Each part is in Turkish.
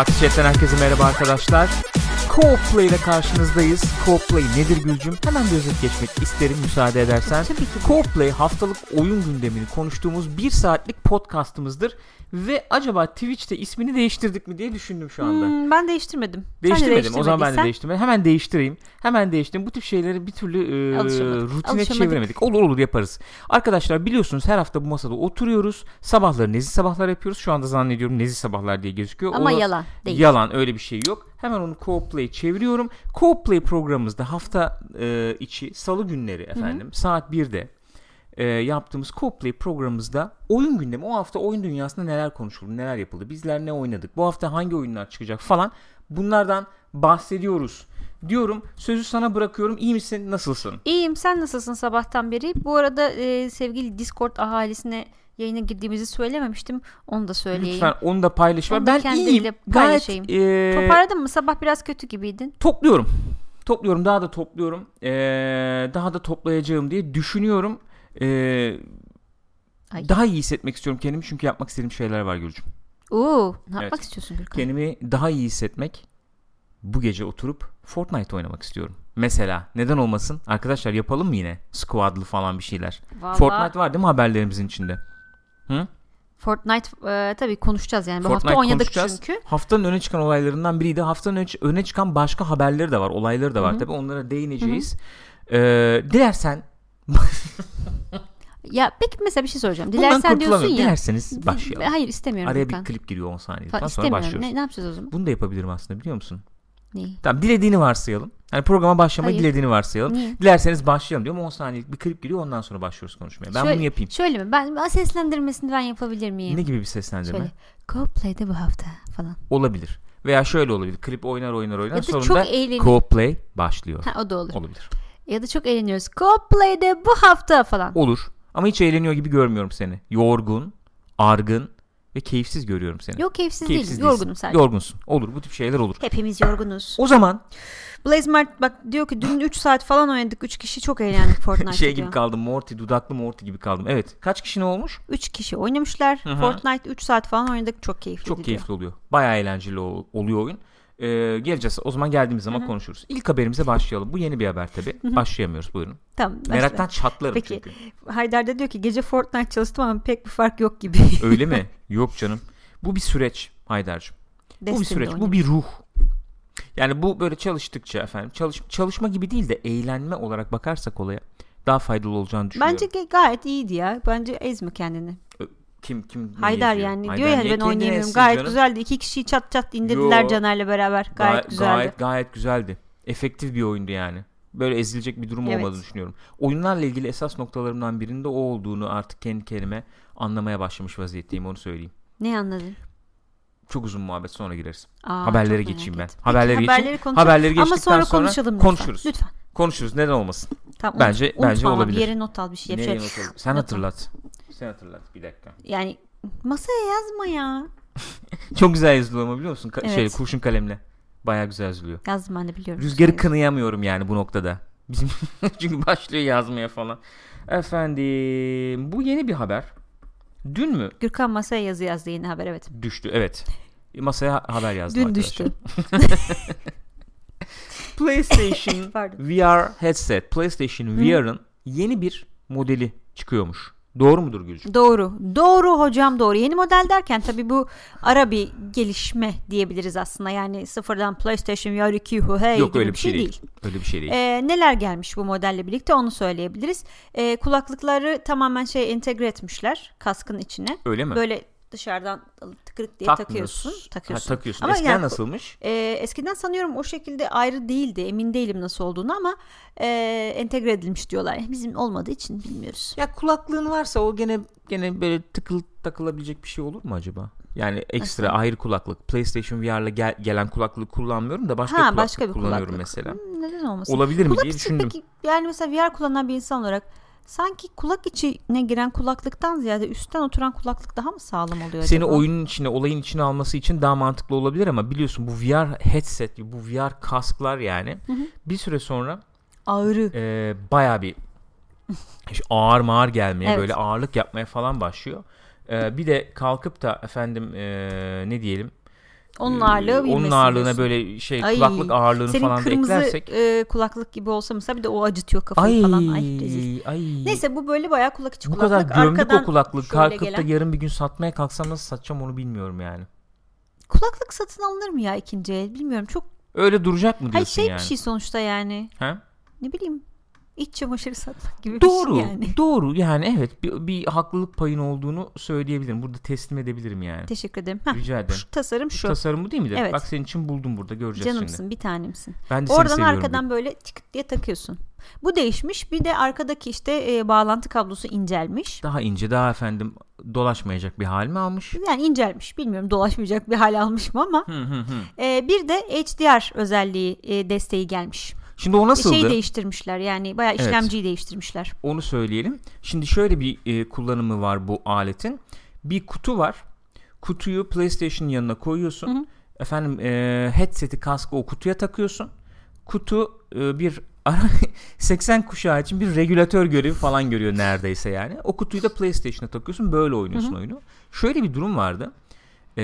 Fatih Chat'ten herkese merhaba arkadaşlar. Co-Play ile karşınızdayız. Co-Play nedir Gülcüm? Hemen bir özet geçmek isterim müsaade edersen. Tabii ki. Co-Play haftalık oyun gündemini konuştuğumuz bir saatlik podcastımızdır. Ve acaba Twitch'te ismini değiştirdik mi diye düşündüm şu anda. Hmm, ben değiştirmedim. Değiştirmedim. O zaman ben de değiştirmedim. Hemen değiştireyim. Hemen değiştireyim. Bu tip şeyleri bir türlü e, Alışamadık. rutine Alışamadık. çeviremedik. Olur olur yaparız. Arkadaşlar biliyorsunuz her hafta bu masada oturuyoruz. Sabahları nezih sabahlar yapıyoruz. Şu anda zannediyorum nezih sabahlar diye gözüküyor. Ama O- yalan değil. Yalan öyle bir şey yok. Hemen onu co-play çeviriyorum. Co-play programımızda hafta e, içi salı günleri efendim saat 1'de e, yaptığımız co-play programımızda oyun gündemi o hafta oyun dünyasında neler konuşuldu, neler yapıldı, bizler ne oynadık, bu hafta hangi oyunlar çıkacak falan bunlardan bahsediyoruz diyorum. Sözü sana bırakıyorum. İyi misin? Nasılsın? İyiyim sen nasılsın sabahtan beri? Bu arada e, sevgili Discord ahalisine yayına girdiğimizi söylememiştim. Onu da söyleyeyim. Lütfen onu da paylaş. Onu ben iyiyim. Gayet paylaşayım. e, Toparladın mı? Sabah biraz kötü gibiydin. Topluyorum. Topluyorum. Daha da topluyorum. Ee, daha da toplayacağım diye düşünüyorum. Ee, Ay. daha iyi hissetmek istiyorum kendimi çünkü yapmak istediğim şeyler var Gülcüm. Oo, ne Evet. yapmak istiyorsun Gürkan? Kendimi daha iyi hissetmek bu gece oturup Fortnite oynamak istiyorum. Mesela neden olmasın? Arkadaşlar yapalım mı yine? Squad'lı falan bir şeyler. Vallahi Fortnite var değil mi haberlerimizin içinde? Hı? Fortnite e, tabii konuşacağız yani. Bu Fortnite hafta oynadık çünkü. Haftanın öne çıkan olaylarından biriydi. Haftanın öne, öne çıkan başka haberleri de var. Olayları da var tabii. Onlara değineceğiz. Ee, dilersen Ya peki mesela bir şey soracağım. Dilersen diyorsun ya. Dilerseniz başlayalım. Hayır istemiyorum Araya Gürkan. bir klip giriyor 10 saniye Fa- falan sonra başlıyoruz. Ne, ne yapacağız o zaman? Bunu da yapabilirim aslında biliyor musun? Neyi? Tamam dilediğini varsayalım. Yani programa başlamayı Hayır. dilediğini varsayalım. Niye? Dilerseniz başlayalım diyorum 10 saniyelik bir klip giriyor ondan sonra başlıyoruz konuşmaya. Ben Şöyle- bunu yapayım. Şöyle mi? Ben, ben seslendirmesini ben yapabilir miyim? Ne gibi bir seslendirme? Şöyle. Go play'de bu hafta falan. Olabilir. Veya şöyle olabilir. Klip oynar oynar oynar. Ya da Sonunda çok eğlenir. co-play başlıyor. Ha, o da olur. Olabilir. Ya da çok eğleniyoruz. Go play'de bu hafta falan. Olur. Ama hiç eğleniyor gibi görmüyorum seni. Yorgun, argın ve keyifsiz görüyorum seni. Yok keyifsiz, Keyifsiz değilim. değilsin. Yorgunum sadece. Yorgunsun. Olur. Bu tip şeyler olur. Hepimiz yorgunuz. O zaman Blaze Mart bak diyor ki dün 3 saat falan oynadık. 3 kişi çok eğlendik Fortnite'da şey gibi diyor. kaldım. Morty, dudaklı Morty gibi kaldım. Evet. Kaç kişi ne olmuş? 3 kişi oynamışlar. Hı hı. Fortnite 3 saat falan oynadık. Çok keyifli Çok diyor. keyifli oluyor. Bayağı eğlenceli ol- oluyor oyun. Ee, geleceğiz. O zaman geldiğimiz zaman konuşuruz. İlk haberimize başlayalım. Bu yeni bir haber tabii. Başlayamıyoruz. Buyurun. Tamam. başla. Meraktan çatlarım Peki. çünkü. Haydar da diyor ki gece Fortnite çalıştım ama pek bir fark yok gibi. Öyle mi? Yok canım. Bu bir süreç Haydar'cığım. Bu bir süreç. Bu bir ruh. Yani bu böyle çalıştıkça efendim çalış, çalışma gibi değil de eğlenme olarak bakarsak olaya daha faydalı olacağını düşünüyorum. Bence gayet iyiydi ya. Bence ezme kendini. Kim kim Haydar yani Haydar diyor ya niye ben oynayamıyorum. Gayet canım? güzeldi. İki kişiyi çat çat indirdiler Yo. Caner'le beraber. Gayet Gay- güzeldi. Gayet, gayet güzeldi. Efektif bir oyundu yani. Böyle ezilecek bir durum Evet. olmadığını düşünüyorum. Oyunlarla ilgili esas noktalarımdan birinde o olduğunu artık kendi kendime anlamaya başlamış vaziyetteyim onu söyleyeyim. Ne anladın? Çok uzun muhabbet sonra gireriz. Aa, Haberlere geçeyim ben. ettim. Haberleri Peki, geçeyim. haberleri konuşalım. Haberleri Ama geçtikten sonra, sonra konuşalım lütfen. konuşuruz. Lütfen. Konuşuruz. Neden olmasın? Tamam, Bence- unutma bence ama olabilir. Bir yere not al bir şey. not alayım? Sen not al. Sen hatırlat bir dakika. Yani masaya yazma ya. Çok güzel yazılıyor ama biliyor musun? Ka- Evet. Şey, kurşun kalemle. Bayağı güzel yazılıyor. Yazdım ben de biliyorum. Rüzgarı kınıyamıyorum yani bu noktada. Bizim çünkü başlıyor yazmaya falan. Efendim bu yeni bir haber. Dün mü Gürkan masaya yazı yazdı yeni haber evet. düştü? Evet. Masaya ha- haber yazdım Dün arkadaşlar. düştü. PlayStation. VR headset. PlayStation VR'ın yeni bir modeli çıkıyormuş. Doğru mudur Gülcüm? Doğru. Doğru hocam doğru. Yeni model derken tabii bu ara bir gelişme diyebiliriz aslında. Yani sıfırdan PlayStation VR 2 hu hey Yok öyle bir şey değil. Öyle bir şey değil. Ee, neler gelmiş bu modelle birlikte onu söyleyebiliriz. Ee, kulaklıkları tamamen şey entegre etmişler kaskın içine. öyle mi? Böyle dışarıdan tıkırık diye takıyorsun. Takıyorsun. Ha, takıyorsun. Ama Eskiden yani- nasılmış? Ee, eskiden sanıyorum o şekilde ayrı değildi. Emin değilim nasıl olduğunu ama e, entegre edilmiş diyorlar. Bizim olmadığı için bilmiyoruz. Ya kulaklığın varsa o gene gene böyle tıkıl takılabilecek bir şey olur mu acaba? Yani ekstra Nasıl? ayrı kulaklık. PlayStation VR'la gel, gelen kulaklığı kullanmıyorum da başka ha kulaklık başka bir kullanıyorum kulaklık. mesela. Hmm, neden olmasın? Olabilir mi Kulak diye düşündüm. peki yani mesela VR kullanan bir insan olarak sanki kulak içine giren kulaklıktan ziyade üstten oturan kulaklık daha mı sağlam oluyor Seni acaba? oyunun içine, olayın içine alması için daha mantıklı olabilir ama biliyorsun bu VR headset, bu VR kasklar yani bir süre sonra Ağrı. e, baya bir işte ağır mağır gelmeye Evet. böyle ağırlık yapmaya falan başlıyor. E, bir de kalkıp da efendim e, ne diyelim Onun e, ağırlığı onun bilmesin ağırlığına diyorsun. böyle şey Ay, kulaklık ağırlığını Senin falan da kırmızı eklersek e, kulaklık gibi olsa mesela bir de o acıtıyor kafayı ay falan. Ay rezil. ay Neyse bu böyle bayağı kulak içi bu kulaklık. kadar gömdük o kulaklığı şöyle kalkıp da gelen- yarın bir gün satmaya kalksam nasıl satacağım onu bilmiyorum yani. Kulaklık satın alınır mı ya ikinci el? Bilmiyorum. Çok Öyle duracak mı Hayır diyorsun şey yani? bir şey sonuçta yani. Ha? Ne bileyim. İç çamaşırı satmak gibi Doğru. bir şey yani. Doğru. Yani evet bir, bir haklılık payın olduğunu söyleyebilirim. Burada teslim edebilirim yani. Teşekkür ederim. Heh, Rica ederim. şu tasarım şu. Tasarım bu değil midir? Evet. Bak senin için buldum burada göreceğiz Canımsın şimdi. bir tanemsin. Ben de seni Oradan seviyorum. arkadan böyle tık diye takıyorsun. Bu değişmiş. Bir de arkadaki işte e, bağlantı kablosu incelmiş. Daha ince daha efendim dolaşmayacak bir hal mi almış? Yani incelmiş. Bilmiyorum dolaşmayacak bir hal almış mı ama. Hı hı hı. E, bir de HDR özelliği e, desteği gelmiş. Şimdi o nasıldı? Şey değiştirmişler yani bayağı Evet. işlemciyi değiştirmişler. Onu söyleyelim. Şimdi şöyle bir e, kullanımı var bu aletin. Bir kutu var. Kutuyu PlayStation'ın yanına koyuyorsun. Hı hı. Efendim e, headset'i kaskı o kutuya takıyorsun. Kutu e, bir ara 80 kuşağı için bir regülatör görevi falan görüyor neredeyse yani. O kutuyu da PlayStation'a takıyorsun. Böyle oynuyorsun oyunu. Şöyle bir durum vardı. E,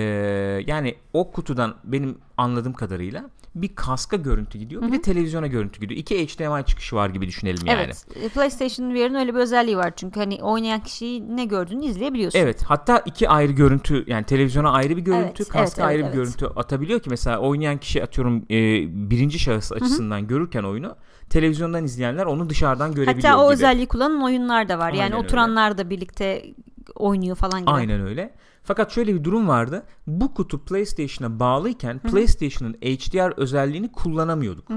yani o kutudan benim anladığım kadarıyla bir kaska görüntü gidiyor. Bir de televizyona görüntü gidiyor. İki HDMI çıkışı var gibi düşünelim yani. Evet. e, PlayStation VR'ın öyle bir özelliği var çünkü hani oynayan kişi ne gördüğünü izleyebiliyorsun. Evet hatta iki ayrı görüntü yani televizyona ayrı bir görüntü Evet, kaska evet, evet, ayrı bir evet. görüntü atabiliyor ki mesela oynayan kişi atıyorum e, birinci şahıs açısından görürken oyunu televizyondan izleyenler onu dışarıdan görebiliyor Hatta o gibi. özelliği kullanan oyunlar da var. Aynen yani öyle. oturanlar da birlikte oynuyor falan gibi. Aynen öyle. Fakat şöyle bir durum vardı. Bu kutu PlayStation'a bağlıyken PlayStation'ın HDR özelliğini kullanamıyorduk.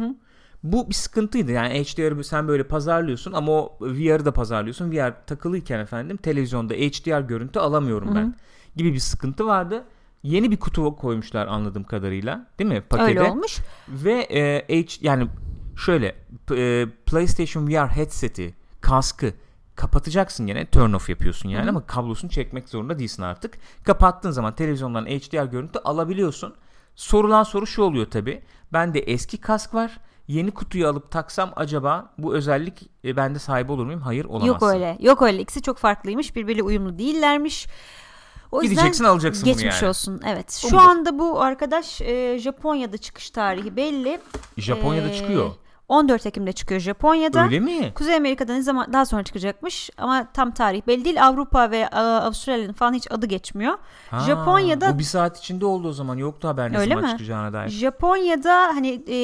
Bu bir sıkıntıydı. Yani HDR'ı sen böyle pazarlıyorsun ama o VR'ı da pazarlıyorsun. VR takılıyken efendim televizyonda HDR görüntü alamıyorum ben gibi bir sıkıntı vardı. Yeni bir kutu koymuşlar anladığım kadarıyla. Değil mi? Pakete. Öyle olmuş. Ve e, H yani şöyle e, PlayStation VR headset'i, kaskı kapatacaksın yine turn off yapıyorsun yani ama kablosunu çekmek zorunda değilsin artık. Kapattığın zaman televizyondan HDR görüntü alabiliyorsun. Sorulan soru şu oluyor tabi. Bende eski kask var. Yeni kutuyu alıp taksam acaba bu özellik e, bende sahip olur muyum? Hayır olamazsın. Yok öyle. Yok öyle. İkisi çok farklıymış. Birbiriyle uyumlu değillermiş. O Gideceksin alacaksın bunu geçmiş yani. olsun. Evet. Şu mudur? anda bu arkadaş e, Japonya'da çıkış tarihi belli. Japonya'da E, çıkıyor. 14 Ekim'de çıkıyor Japonya'da. Öyle mi? Kuzey Amerika'da ne zaman daha sonra çıkacakmış ama tam tarih belli değil. Avrupa ve a, Avustralya'nın falan hiç adı geçmiyor. Ha, Japonya'da- Bu bir saat içinde oldu o zaman. Yoktu haber ne Öyle zaman mi? çıkacağına dair. Japonya'da hani e,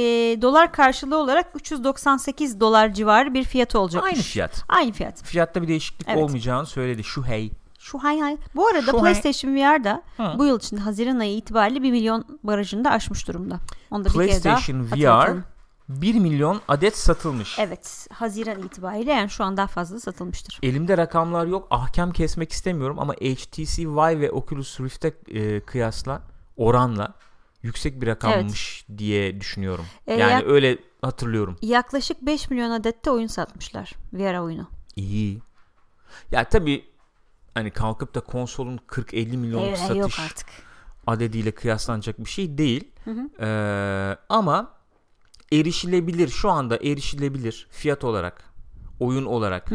dolar karşılığı olarak 398 dolar civarı bir fiyat olacakmış. Aynı fiyat. Aynı fiyat. Fiyatta bir değişiklik Evet. olmayacağını söyledi. Şu hey. Şu hay hay. Bu arada Şu hay. PlayStation VR'da Hı. bu yıl içinde Haziran ayı itibariyle 1 milyon barajını da aşmış durumda. Onu da bir kere daha PlayStation VR. 1 milyon adet satılmış. Evet. Haziran itibariyle yani şu an daha fazla satılmıştır. Elimde rakamlar yok. Ahkam kesmek istemiyorum ama HTC Vive ve Oculus Rift'e e, kıyasla oranla yüksek bir rakammış diye düşünüyorum. E, yani yak- öyle hatırlıyorum. Yaklaşık 5 milyon adette oyun satmışlar. VR oyunu. İyi. Ya tabii hani kalkıp da konsolun 40-50 milyonluk Ee, satış yok artık. adediyle kıyaslanacak bir şey değil. Ee, ama erişilebilir şu anda erişilebilir fiyat olarak, oyun olarak,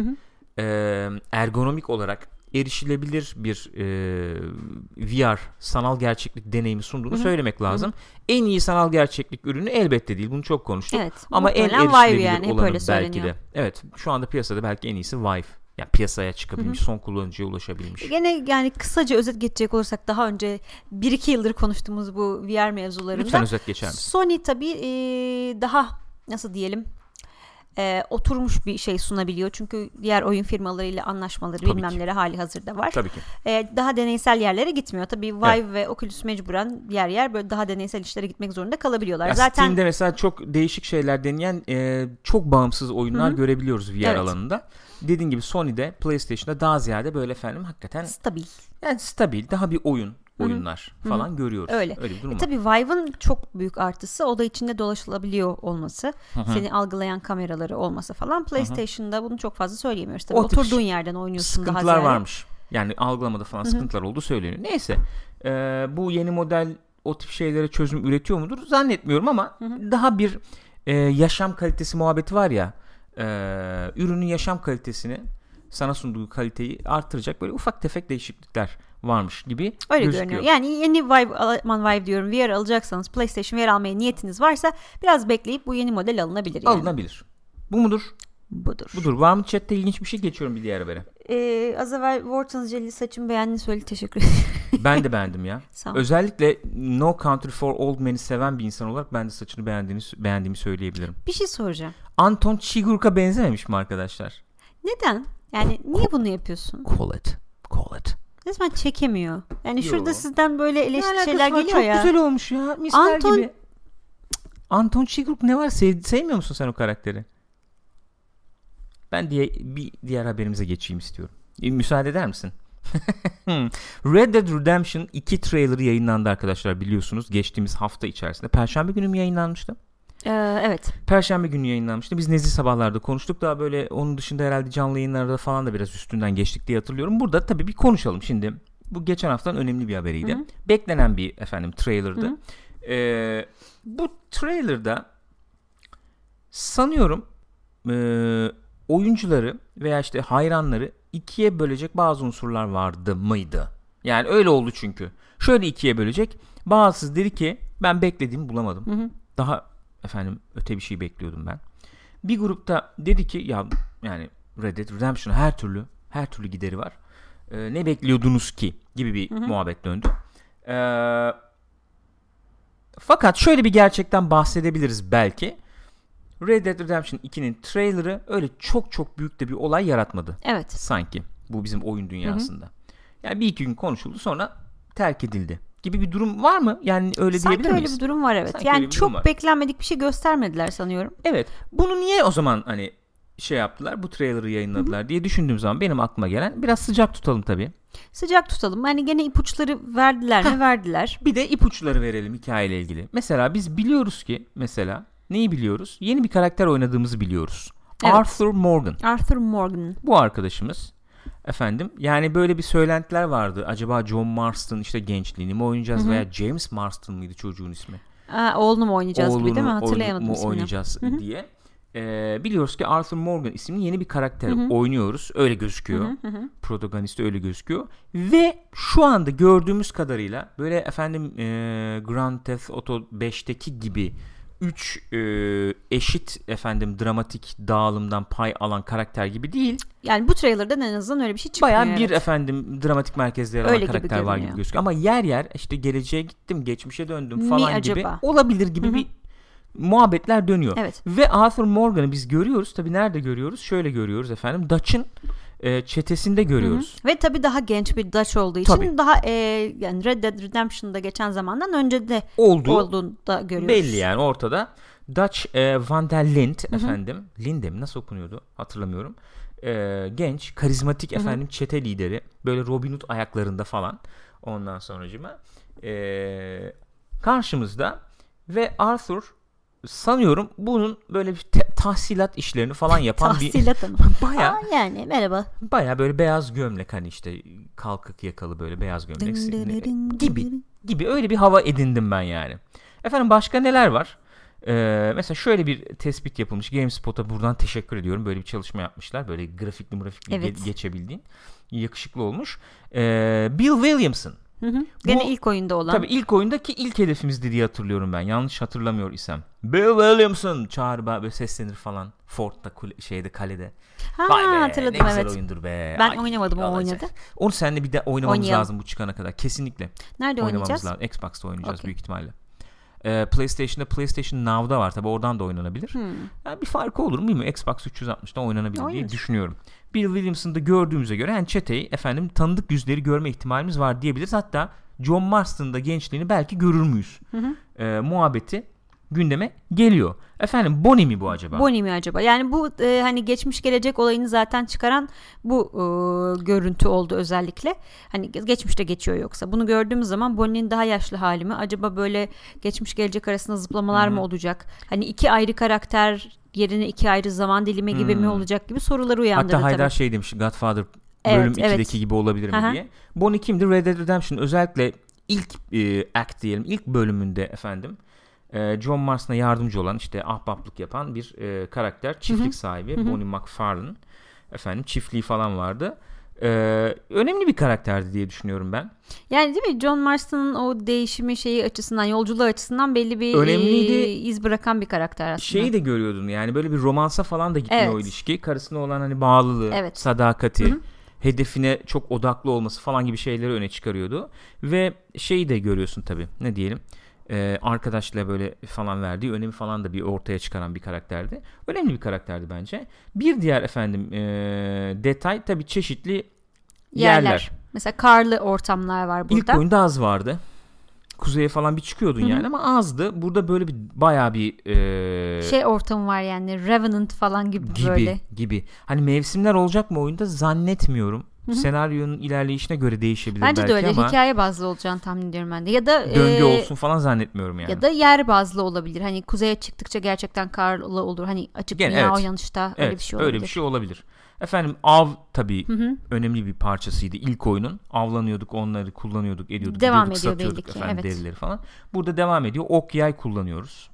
e, ergonomik olarak erişilebilir bir e, VR sanal gerçeklik deneyimi sunduğunu söylemek lazım. En iyi sanal gerçeklik ürünü elbette değil. Bunu çok konuştuk. Evet, Ama en erişilebilir yani, olanı belki de. Evet. Şu anda piyasada belki en iyisi Vive. Yani piyasaya çıkabilmiş, son kullanıcıya ulaşabilmiş. Gene yani kısaca özet geçecek olursak daha önce 1-2 yıldır konuştuğumuz bu VR mevzularında Lütfen özet geçer misin? Sony tabii e, daha nasıl diyelim e, oturmuş bir şey sunabiliyor. Çünkü diğer oyun firmalarıyla anlaşmaları Tabii bilmemleri hali hazırda var. Tabii ki. E, daha deneysel yerlere gitmiyor. Tabii Vive ve Oculus mecburen yer yer böyle daha deneysel işlere gitmek zorunda kalabiliyorlar. Ya Zaten Steam'de mesela çok değişik şeyler deneyen e, çok bağımsız oyunlar görebiliyoruz VR Evet. alanında. Dediğin gibi Sony'de, PlayStation'da daha ziyade böyle efendim hakikaten stabil. yani stabil, daha bir oyun oyunlar falan görüyoruz. Öyle. Öyle bir durum E, var. tabii Vive'ın çok büyük artısı oda içinde dolaşılabiliyor olması, seni algılayan kameraları olması falan. PlayStation'da bunu çok fazla söyleyemiyoruz. Tabii O oturduğun yerden oynuyorsun daha Sıkıntılar ziyade. varmış. Yani algılamada falan sıkıntılar olduğu söyleniyor. Neyse. e, bu yeni model o tip şeylere çözüm üretiyor mudur? Zannetmiyorum ama daha bir e, yaşam kalitesi muhabbeti var ya. e, ürünün yaşam kalitesini sana sunduğu kaliteyi artıracak böyle ufak tefek değişiklikler varmış gibi Öyle gözüküyor. görünüyor. Yani yeni Vive, aman Vive diyorum VR alacaksanız PlayStation VR almaya niyetiniz varsa biraz bekleyip bu yeni model alınabilir yani. Alınabilir. Bu mudur? Budur. Budur. Var mı chatte ilginç bir şey geçiyorum bir diğer habere. Ee, az evvel Wharton's jelly saçımı beğendiğini söyle teşekkür ederim. Ben de beğendim ya. Sağ ol. Özellikle No Country for Old Men'i seven bir insan olarak ben de saçını beğendiğini beğendiğimi söyleyebilirim. Bir şey soracağım. Anton Chigurh'a benzememiş mi arkadaşlar? Neden? Yani niye bunu yapıyorsun? Call it. Call it. Resmen çekemiyor. Yani Yo. şurada sizden böyle eleştiri şeyler geliyor Çok ya. güzel olmuş ya. Misler Anton- gibi. Anton Chigurh ne var? Sev, sevmiyor musun sen o karakteri? Ben diye bir diğer haberimize geçeyim istiyorum. E, müsaade eder misin? Red Dead Redemption 2 trailerı yayınlandı arkadaşlar biliyorsunuz. Geçtiğimiz hafta içerisinde. Perşembe günü mü yayınlanmıştı? Ee, evet. Perşembe günü yayınlanmıştı. Biz nezih sabahlarda konuştuk. Daha böyle onun dışında herhalde canlı yayınlarda falan da biraz üstünden geçtik diye hatırlıyorum. Burada tabii bir konuşalım şimdi. Bu geçen haftanın önemli bir haberiydi. Hı hı. Beklenen bir efendim trailer'dı. Hı Ee, bu trailer'da sanıyorum e, oyuncuları veya işte hayranları ikiye bölecek bazı unsurlar vardı mıydı? Yani öyle oldu çünkü. Şöyle ikiye bölecek. Bazısı dedi ki ben beklediğimi bulamadım. Hı hı. Daha efendim öte bir şey bekliyordum ben. Bir grupta dedi ki ya yani Red Dead Redemption her türlü her türlü gideri var. Ee, ne bekliyordunuz ki gibi bir muhabbet döndü. Ee, fakat şöyle bir gerçekten bahsedebiliriz belki. Red Dead Redemption 2'nin trailerı öyle çok çok büyük de bir olay yaratmadı Evet. sanki bu bizim oyun dünyasında. Yani bir iki gün konuşuldu sonra terk edildi gibi bir durum var mı? Yani öyle Sanki diyebilir öyle miyiz? bir durum var evet. Sanki öyle yani çok var. beklenmedik bir şey göstermediler sanıyorum. Evet. Bunu niye o zaman hani şey yaptılar bu trailer'ı yayınladılar diye düşündüğüm zaman benim aklıma gelen biraz sıcak tutalım tabii. Sıcak tutalım. Hani gene ipuçları verdiler mi? Verdiler. Bir de ipuçları verelim hikayeyle ilgili. Mesela biz biliyoruz ki mesela neyi biliyoruz? Yeni bir karakter oynadığımızı biliyoruz. Evet. Arthur Morgan. Arthur Morgan. Bu arkadaşımız efendim yani böyle bir söylentiler vardı. Acaba John Marston işte gençliğini mi oynayacağız veya James Marston mıydı çocuğun ismi? Aa, oğlunu mu oynayacağız gibi değil mi? Oğlunu Hatırlayamadım mu ismini. oynayacağız diye. Ee, biliyoruz ki Arthur Morgan isimli yeni bir karakter oynuyoruz. Öyle gözüküyor. Protagonist öyle gözüküyor. Ve şu anda gördüğümüz kadarıyla böyle efendim e, Grand Theft Auto 5'teki gibi 3 eşit efendim dramatik dağılımdan pay alan karakter gibi değil. Yani bu trailer'dan en azından öyle bir şey çıkmıyor. Bayağı bir evet. efendim dramatik merkezde yer alan Öyle gibi karakter var gibi gözüküyor. Ama yer yer işte geleceğe gittim, geçmişe döndüm Mi falan gibi acaba? olabilir gibi bir muhabbetler dönüyor. Evet. Ve Arthur Morgan'ı biz görüyoruz. Tabii nerede görüyoruz? Şöyle görüyoruz efendim. Dutch'ın e, çetesinde görüyoruz. Ve tabii daha genç bir Dutch olduğu için Tabii. daha e, yani Red Dead Redemption'da geçen zamandan önce de Olduğu olduğunu da görüyoruz. belli yani ortada. Dutch e, Van der Lind efendim. Linde mi? Nasıl okunuyordu? Hatırlamıyorum. E, genç, karizmatik efendim çete lideri. Böyle Robin Hood ayaklarında falan. Ondan sonracıma. E, karşımızda ve Arthur sanıyorum bunun böyle bir te- tahsilat işlerini falan yapan bir Tahsilat bayağı Aa, yani merhaba. Baya böyle beyaz gömlek hani işte kalkık yakalı böyle beyaz gömlek gibi gibi öyle bir hava edindim ben yani. Efendim başka neler var? Ee, mesela şöyle bir tespit yapılmış. GameSpot'a buradan teşekkür ediyorum. Böyle bir çalışma yapmışlar. Böyle grafikli grafikli Evet. geçebildiğin. Yakışıklı olmuş. Ee, Bill Williamson. Hı hı. Gene Bu- ilk oyunda olan. Tabii ilk oyundaki ilk hedefimizdi diye hatırlıyorum ben. Yanlış hatırlamıyor isem. Bill Williamson çağır be- seslenir falan. Fort'ta kule- şeyde kalede. ha Vay be, hatırladım ne güzel evet. oyundur be. Ben Ay, oynamadım, o oynadı. Onu seninle bir de oynamamız Oynayalım. lazım bu çıkana kadar. Kesinlikle. Nerede oynamamız oynayacağız? lazım. Xbox'ta oynayacağız Okey. büyük ihtimalle. Ee, PlayStation'da PlayStation Now'da var tabi oradan da oynanabilir. Hmm. Yani bir farkı olur mu bilmiyorum. Xbox 360'da oynanabilir diye Oynanır. düşünüyorum. Bill Williamson'da gördüğümüze göre yani çeteyi efendim tanıdık yüzleri görme ihtimalimiz var diyebiliriz. Hatta John Marston'da gençliğini belki görür müyüz? Ee, muhabbeti gündeme geliyor. Efendim Bonnie mi bu acaba? Bonnie mi acaba? Yani bu e, hani geçmiş gelecek olayını zaten çıkaran bu e, görüntü oldu özellikle. Hani ge- geçmişte geçiyor yoksa. Bunu gördüğümüz zaman Bonnie'nin daha yaşlı hali mi? Acaba böyle geçmiş gelecek arasında zıplamalar mı olacak? Hani iki ayrı karakter yerine iki ayrı zaman dilimi gibi mi olacak gibi soruları uyandırdı Hatta Haydar tabii. şey demiş Godfather Evet, bölüm evet. 2'deki gibi olabilir mi Aha. diye. Bonnie kimdi? Red Dead Redemption özellikle ilk e, act diyelim ilk bölümünde efendim e, John Marston'a yardımcı olan işte ahbaplık yapan bir e, karakter çiftlik sahibi Bonnie McFarlane Efendim çiftliği falan vardı. Ee, önemli bir karakterdi diye düşünüyorum ben. Yani değil mi John Marston'ın o değişimi şeyi açısından yolculuğu açısından belli bir Önemliydi. e, iz bırakan bir karakter aslında. Şeyi de görüyordun yani böyle bir romansa falan da gitmiyor Evet. o ilişki. Karısına olan hani bağlılığı, Evet. sadakati, Hı hı. hedefine çok odaklı olması falan gibi şeyleri öne çıkarıyordu. Ve şeyi de görüyorsun tabii ne diyelim e, arkadaşla böyle falan verdiği önemi falan da bir ortaya çıkaran bir karakterdi. Önemli bir karakterdi bence. Bir diğer efendim e, detay tabii çeşitli yerler. yerler. Mesela karlı ortamlar var burada. İlk oyunda az vardı. Kuzeye falan bir çıkıyordun Hı hı. yani ama azdı. Burada böyle bir bayağı bir e, şey ortamı var yani Revenant falan gibi, gibi böyle. gibi. Hani mevsimler olacak mı oyunda zannetmiyorum. Hı hı. Senaryonun ilerleyişine göre değişebilir Bence belki de öyle ama hikaye bazlı olacağını tahmin ediyorum ben de. Ya da döngü e, olsun falan zannetmiyorum yani. ya da yer bazlı olabilir. Hani kuzeye çıktıkça gerçekten karlı olur. Hani açık Gene dünya evet. uyanışta evet, öyle bir şey olabilir. öyle bir şey olabilir. Efendim av tabii Hı hı. önemli bir parçasıydı ilk oyunun. Avlanıyorduk, onları kullanıyorduk, ediyorduk, Devam gidiyorduk, ediyor satıyorduk belli ki, efendim evet. derileri falan. Burada devam ediyor. Ok yay kullanıyoruz.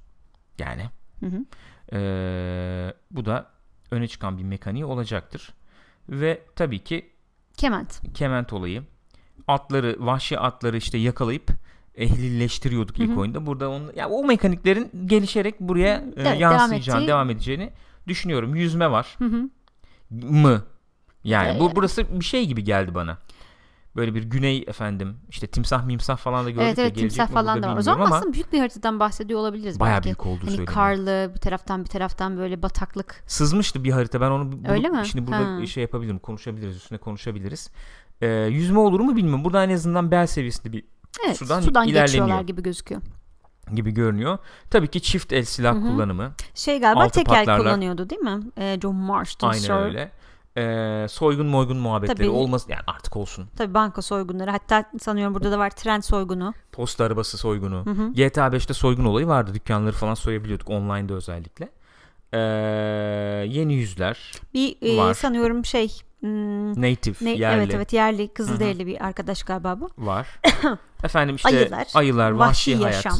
Yani Hı hı. eee, bu da öne çıkan bir mekaniği olacaktır. Ve tabii ki Kement. kement olayı. Atları, vahşi atları işte yakalayıp ehlileştiriyorduk ilk oyunda. Burada onu, ya o mekaniklerin gelişerek buraya e, Evet, devam yansıyacağını, edeceği- devam edeceğini düşünüyorum. Yüzme var Hı hı. mı? Yani Ee, bu burası bir şey gibi geldi bana. Böyle bir güney efendim işte timsah mimsah falan da gördük Evet evet timsah falan da var. O zaman ama aslında büyük bir haritadan bahsediyor olabiliriz bayağı belki. büyük olduğu Hani söyleniyor. karlı bir taraftan bir taraftan böyle bataklık. Sızmıştı bir harita ben onu bulup, Öyle mi? şimdi burada Ha. şey yapabilirim konuşabiliriz üstüne konuşabiliriz. Ee, yüzme olur mu bilmiyorum. Burada en azından bel seviyesinde bir Evet Sudan sudan, ilerleniyor. gibi gözüküyor. gibi görünüyor. Tabii ki çift el silah Hı hı. kullanımı. Şey galiba tekel patlarlar. kullanıyordu değil mi? Ee, John Marston Aynen Sir. öyle. Ee, soygun moygun muhabbetleri Tabii. olmasın yani artık olsun. Tabii banka soygunları. Hatta sanıyorum burada da var tren soygunu. Posta arabası soygunu. Hı hı. GTA 5'te soygun olayı vardı. Dükkanları falan soyabiliyorduk online'da özellikle. Ee, yeni yüzler. Bir e, Var. sanıyorum şey hmm, Native ne, yerli evet evet yerli Kızılderili bir arkadaş galiba bu. var. Efendim işte Ayılar, ayılar, vahşi, Vahşi hayat. yaşam.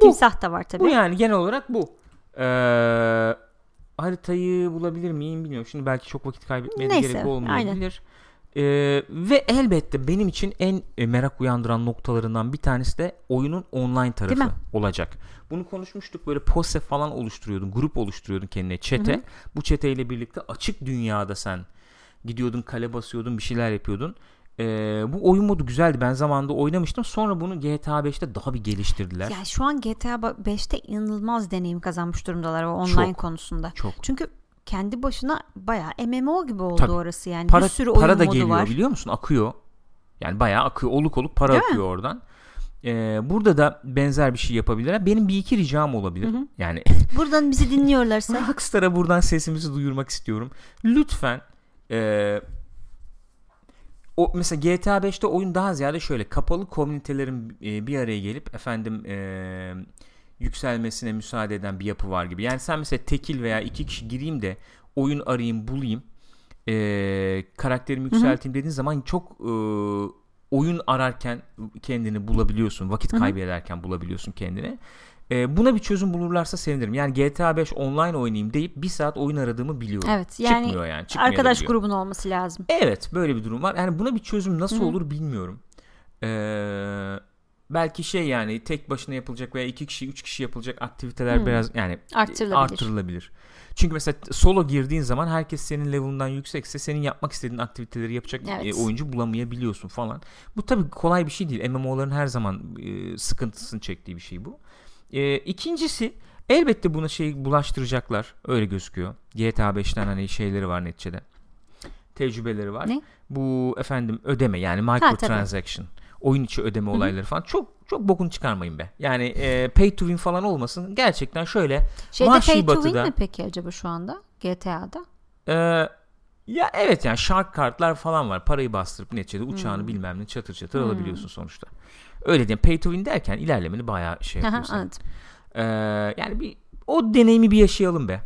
Timsah da var tabii. Bu yani genel olarak bu. Ee, haritayı bulabilir miyim bilmiyorum. Şimdi belki çok vakit kaybetmeye Neyse, gerek olmayabilir. Ee, ve elbette benim için en e, merak uyandıran noktalarından bir tanesi de oyunun online tarafı olacak. Bunu konuşmuştuk böyle pose falan oluşturuyordun, grup oluşturuyordun kendine çete. Hı hı. Bu çeteyle birlikte açık dünyada sen gidiyordun, kale basıyordun, bir şeyler yapıyordun. Ee, bu oyun modu güzeldi. Ben zamanında oynamıştım. Sonra bunu GTA 5'te daha bir geliştirdiler. Ya şu an GTA 5'te inanılmaz deneyim kazanmış durumdalar o online Çok. konusunda. Çok. Çünkü kendi başına bayağı MMO gibi oldu Tabii. orası yani. para, bir sürü oyun para da modu geliyor var. biliyor musun? Akıyor. Yani bayağı akıyor. Oluk oluk para Değil mi? akıyor oradan. Ee, burada da benzer bir şey yapabilirler. Benim bir iki ricam olabilir. Hı hı. Yani Buradan bizi dinliyorlarsa Rockstar'a buradan sesimizi duyurmak istiyorum. Lütfen e, o mesela GTA 5'te oyun daha ziyade şöyle kapalı komünitelerin e, bir araya gelip efendim e, yükselmesine müsaade eden bir yapı var gibi. Yani sen mesela tekil veya iki kişi gireyim de oyun arayayım bulayım e, karakterimi yükselteyim dediğin zaman çok e, oyun ararken kendini bulabiliyorsun. Vakit kaybederken bulabiliyorsun kendini. E, buna bir çözüm bulurlarsa sevinirim. Yani GTA 5 online oynayayım deyip bir saat oyun aradığımı biliyorum. Evet, yani Çıkmıyor yani. arkadaş grubun olması lazım. Evet böyle bir durum var. Yani buna bir çözüm nasıl Hı hı. olur bilmiyorum. Ee, belki şey yani tek başına yapılacak veya iki kişi üç kişi yapılacak aktiviteler Hı. biraz yani Arttırılabilir. artırılabilir. Çünkü mesela solo girdiğin zaman herkes senin level'ından yüksekse senin yapmak istediğin aktiviteleri yapacak Evet. e, oyuncu bulamayabiliyorsun falan. Bu tabii kolay bir şey değil. MMO'ların her zaman e, sıkıntısını çektiği bir şey bu. E, ikincisi elbette buna şey bulaştıracaklar. Öyle gözüküyor. GTA 5'ten hani şeyleri var neticede. Tecrübeleri var. Ne? Bu efendim ödeme yani microtransaction. oyun içi ödeme Hı hı. olayları falan çok çok bokunu çıkarmayın be. Yani e, pay to win falan olmasın. Gerçekten şöyle Şeyde Vahşi pay to win Batı'da- mi peki acaba şu anda GTA'da? e, ya evet yani shark kartlar falan var. Parayı bastırıp neticede uçağını Hmm. bilmem ne çatır çatır Hmm. alabiliyorsun sonuçta. Öyle diyeyim. Pay to win derken ilerlemeni bayağı şey Aha, yapıyor senin. Anladım. Ee, yani bir o deneyimi bir yaşayalım be.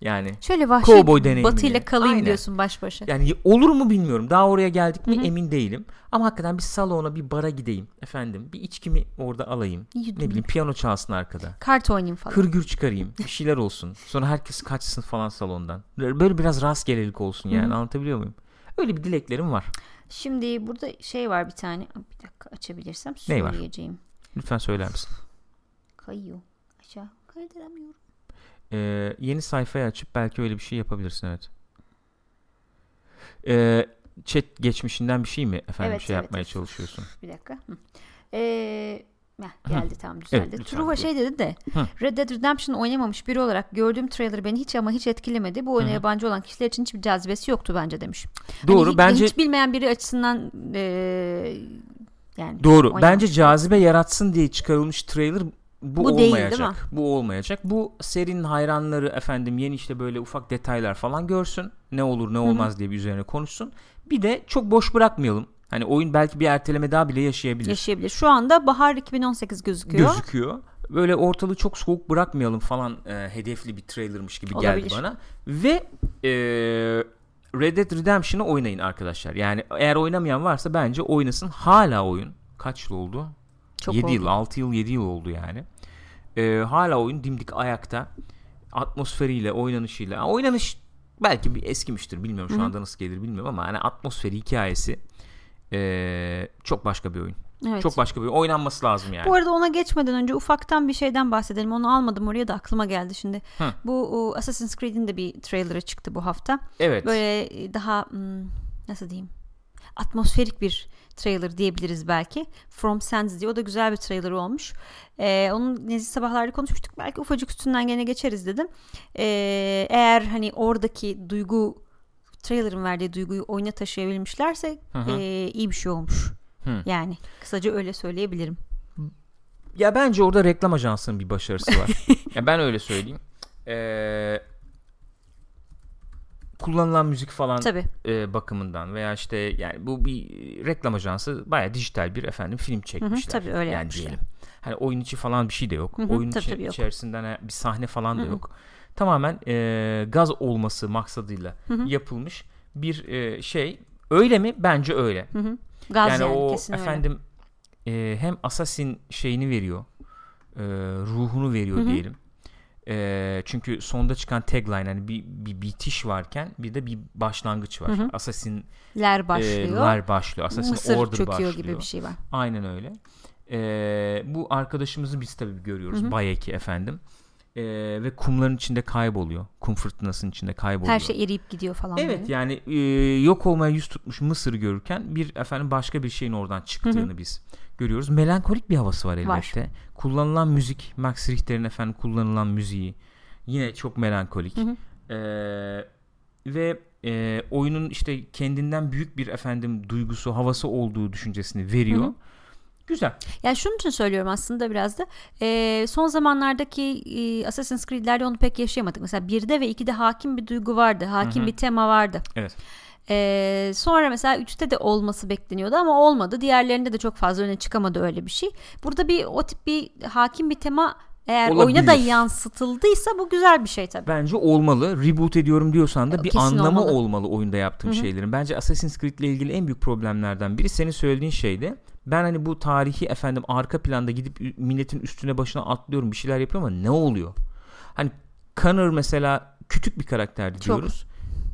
Yani Şöyle vahşi Cowboy deneyimini. batıyla kalayım Aynen. diyorsun baş başa. yani olur mu bilmiyorum. Daha oraya geldik mi Hı hı. emin değilim. Ama hakikaten bir salona, bir bara gideyim efendim. Bir içkimi orada alayım. İyi, Ne bileyim piyano çalsın arkada. Kart oynayayım falan. Hırgür çıkarayım. Bir şeyler olsun. Sonra herkes kaçsın falan salondan. Böyle biraz rastgelelik olsun yani. Hı hı. Anlatabiliyor muyum? Öyle bir dileklerim var. Şimdi burada şey var bir tane. Bir dakika açabilirsem söyleyeceğim. Lütfen söyler misin? Kayıyor. Aşağı kaydıramıyorum. Ee, yeni sayfayı açıp belki öyle bir şey yapabilirsin evet. Ee, chat geçmişinden bir şey mi efendim Evet, şey evet, yapmaya evet. çalışıyorsun? Bir dakika. Hı. Ee, heh, geldi tamam düzeldi. Evet, Truva şey dedi de. Red Dead Redemption oynamamış biri olarak gördüğüm trailer beni hiç ama hiç etkilemedi. Bu oyuna Hı yabancı olan kişiler için hiçbir cazibesi yoktu bence demiş. Doğru Hani bence hiç bilmeyen biri açısından ee, yani doğru. Bence cazibe yaratsın diye çıkarılmış trailer bu, Bu değil, değil olmayacak. mi? Bu olmayacak. Bu serinin hayranları efendim yeni işte böyle ufak detaylar falan görsün. Ne olur ne olmaz diye bir üzerine konuşsun. Bir de çok boş bırakmayalım. Hani oyun belki bir erteleme daha bile yaşayabilir. yaşayabilir. Şu anda bahar 2018 gözüküyor. gözüküyor. Böyle ortalığı çok soğuk bırakmayalım falan e, hedefli bir trailermış gibi Olabilir. geldi bana. Ve e, Red Dead Redemption'ı oynayın arkadaşlar. Yani eğer oynamayan varsa bence oynasın. Hala oyun. Kaç yıl oldu? Çok 7 oldu. yıl, 6 yıl, 7 yıl oldu yani. E, hala oyun dimdik ayakta. Atmosferiyle, oynanışıyla. Oynanış belki bir eskimiştir. Bilmiyorum şu Hı hı. anda nasıl gelir bilmiyorum ama hani atmosferi, hikayesi e, çok başka bir oyun. Evet. Çok başka bir oyun. Oynanması lazım yani. Bu arada ona geçmeden önce ufaktan bir şeyden bahsedelim. Onu almadım oraya da aklıma geldi şimdi. Hı. Bu o, Assassin's Creed'in de bir trailerı çıktı bu hafta. Evet. Böyle e, daha hmm, nasıl diyeyim? Atmosferik bir trailer diyebiliriz belki. From Sands diye. O da güzel bir trailer olmuş. Ee, onun nezih sabahlarda konuşmuştuk. Belki ufacık üstünden gene geçeriz dedim. Ee, eğer hani oradaki duygu trailer'ın verdiği duyguyu oyuna taşıyabilmişlerse Hı hı. e, iyi bir şey olmuş. Hı. Yani kısaca öyle söyleyebilirim. Ya bence orada reklam ajansının bir başarısı var. ya ben öyle söyleyeyim. Ee, kullanılan müzik falan Tabii. e, bakımından veya işte yani bu bir reklam ajansı baya dijital bir efendim film çekmişler. tabii öyle yani yapmışlar. diyelim. Hani oyun içi falan bir şey de yok. Hı hı, oyun tabii içi- tabii yok. içerisinden ha- bir sahne falan da Hı hı. yok. Tamamen e, gaz olması maksadıyla Hı hı. yapılmış bir e, şey. Öyle mi? Bence öyle. Hı hı. Gaz yani, yani, o kesin öyle. efendim e, hem Assassin şeyini veriyor e, ruhunu veriyor Hı hı. diyelim E, çünkü sonda çıkan tagline hani bir, bir bitiş varken bir de bir başlangıç var Hı hı. Assassin Ler başlıyor. e, lar başlıyor Assassin Mısır Order çöküyor başlıyor gibi bir şey var. aynen öyle E, bu arkadaşımızı biz tabii görüyoruz Hı hı. Bayeki efendim E, ve kumların içinde kayboluyor kum fırtınasının içinde kayboluyor Her şey eriyip gidiyor falan. Evet böyle. yani e, yok olmaya yüz tutmuş Mısır'ı görürken bir efendim başka bir şeyin oradan çıktığını biz görüyoruz. Melankolik bir havası var Var. elbette. Kullanılan müzik, Max Richter'in efendim kullanılan müziği yine çok melankolik. Hı hı. Ve e, oyunun işte kendinden büyük bir efendim duygusu, havası olduğu düşüncesini veriyor. Hı hı. Güzel. Yani şunun için söylüyorum aslında biraz da e, son zamanlardaki e, Assassin's Creed'lerde onu pek yaşayamadık. Mesela 1'de ve 2'de hakim bir duygu vardı. Hakim Hı hı. bir tema vardı. Evet. E, sonra mesela 3'te de olması bekleniyordu ama olmadı. Diğerlerinde de çok fazla öne çıkamadı öyle bir şey. Burada bir o tip bir hakim bir tema eğer oyuna da Olabilir. yansıtıldıysa bu güzel bir şey tabii. Bence olmalı. Reboot ediyorum diyorsan da bir Kesin anlamı olmalı. olmalı. oyunda yaptığın Hı hı. şeylerin. Bence Assassin's Creed ile ilgili en büyük problemlerden biri senin söylediğin şeydi. Ben hani bu tarihi efendim arka planda gidip milletin üstüne başına atlıyorum bir şeyler yapıyorum ama ne oluyor? Hani Connor mesela küçük bir karakterdi Çok. diyoruz.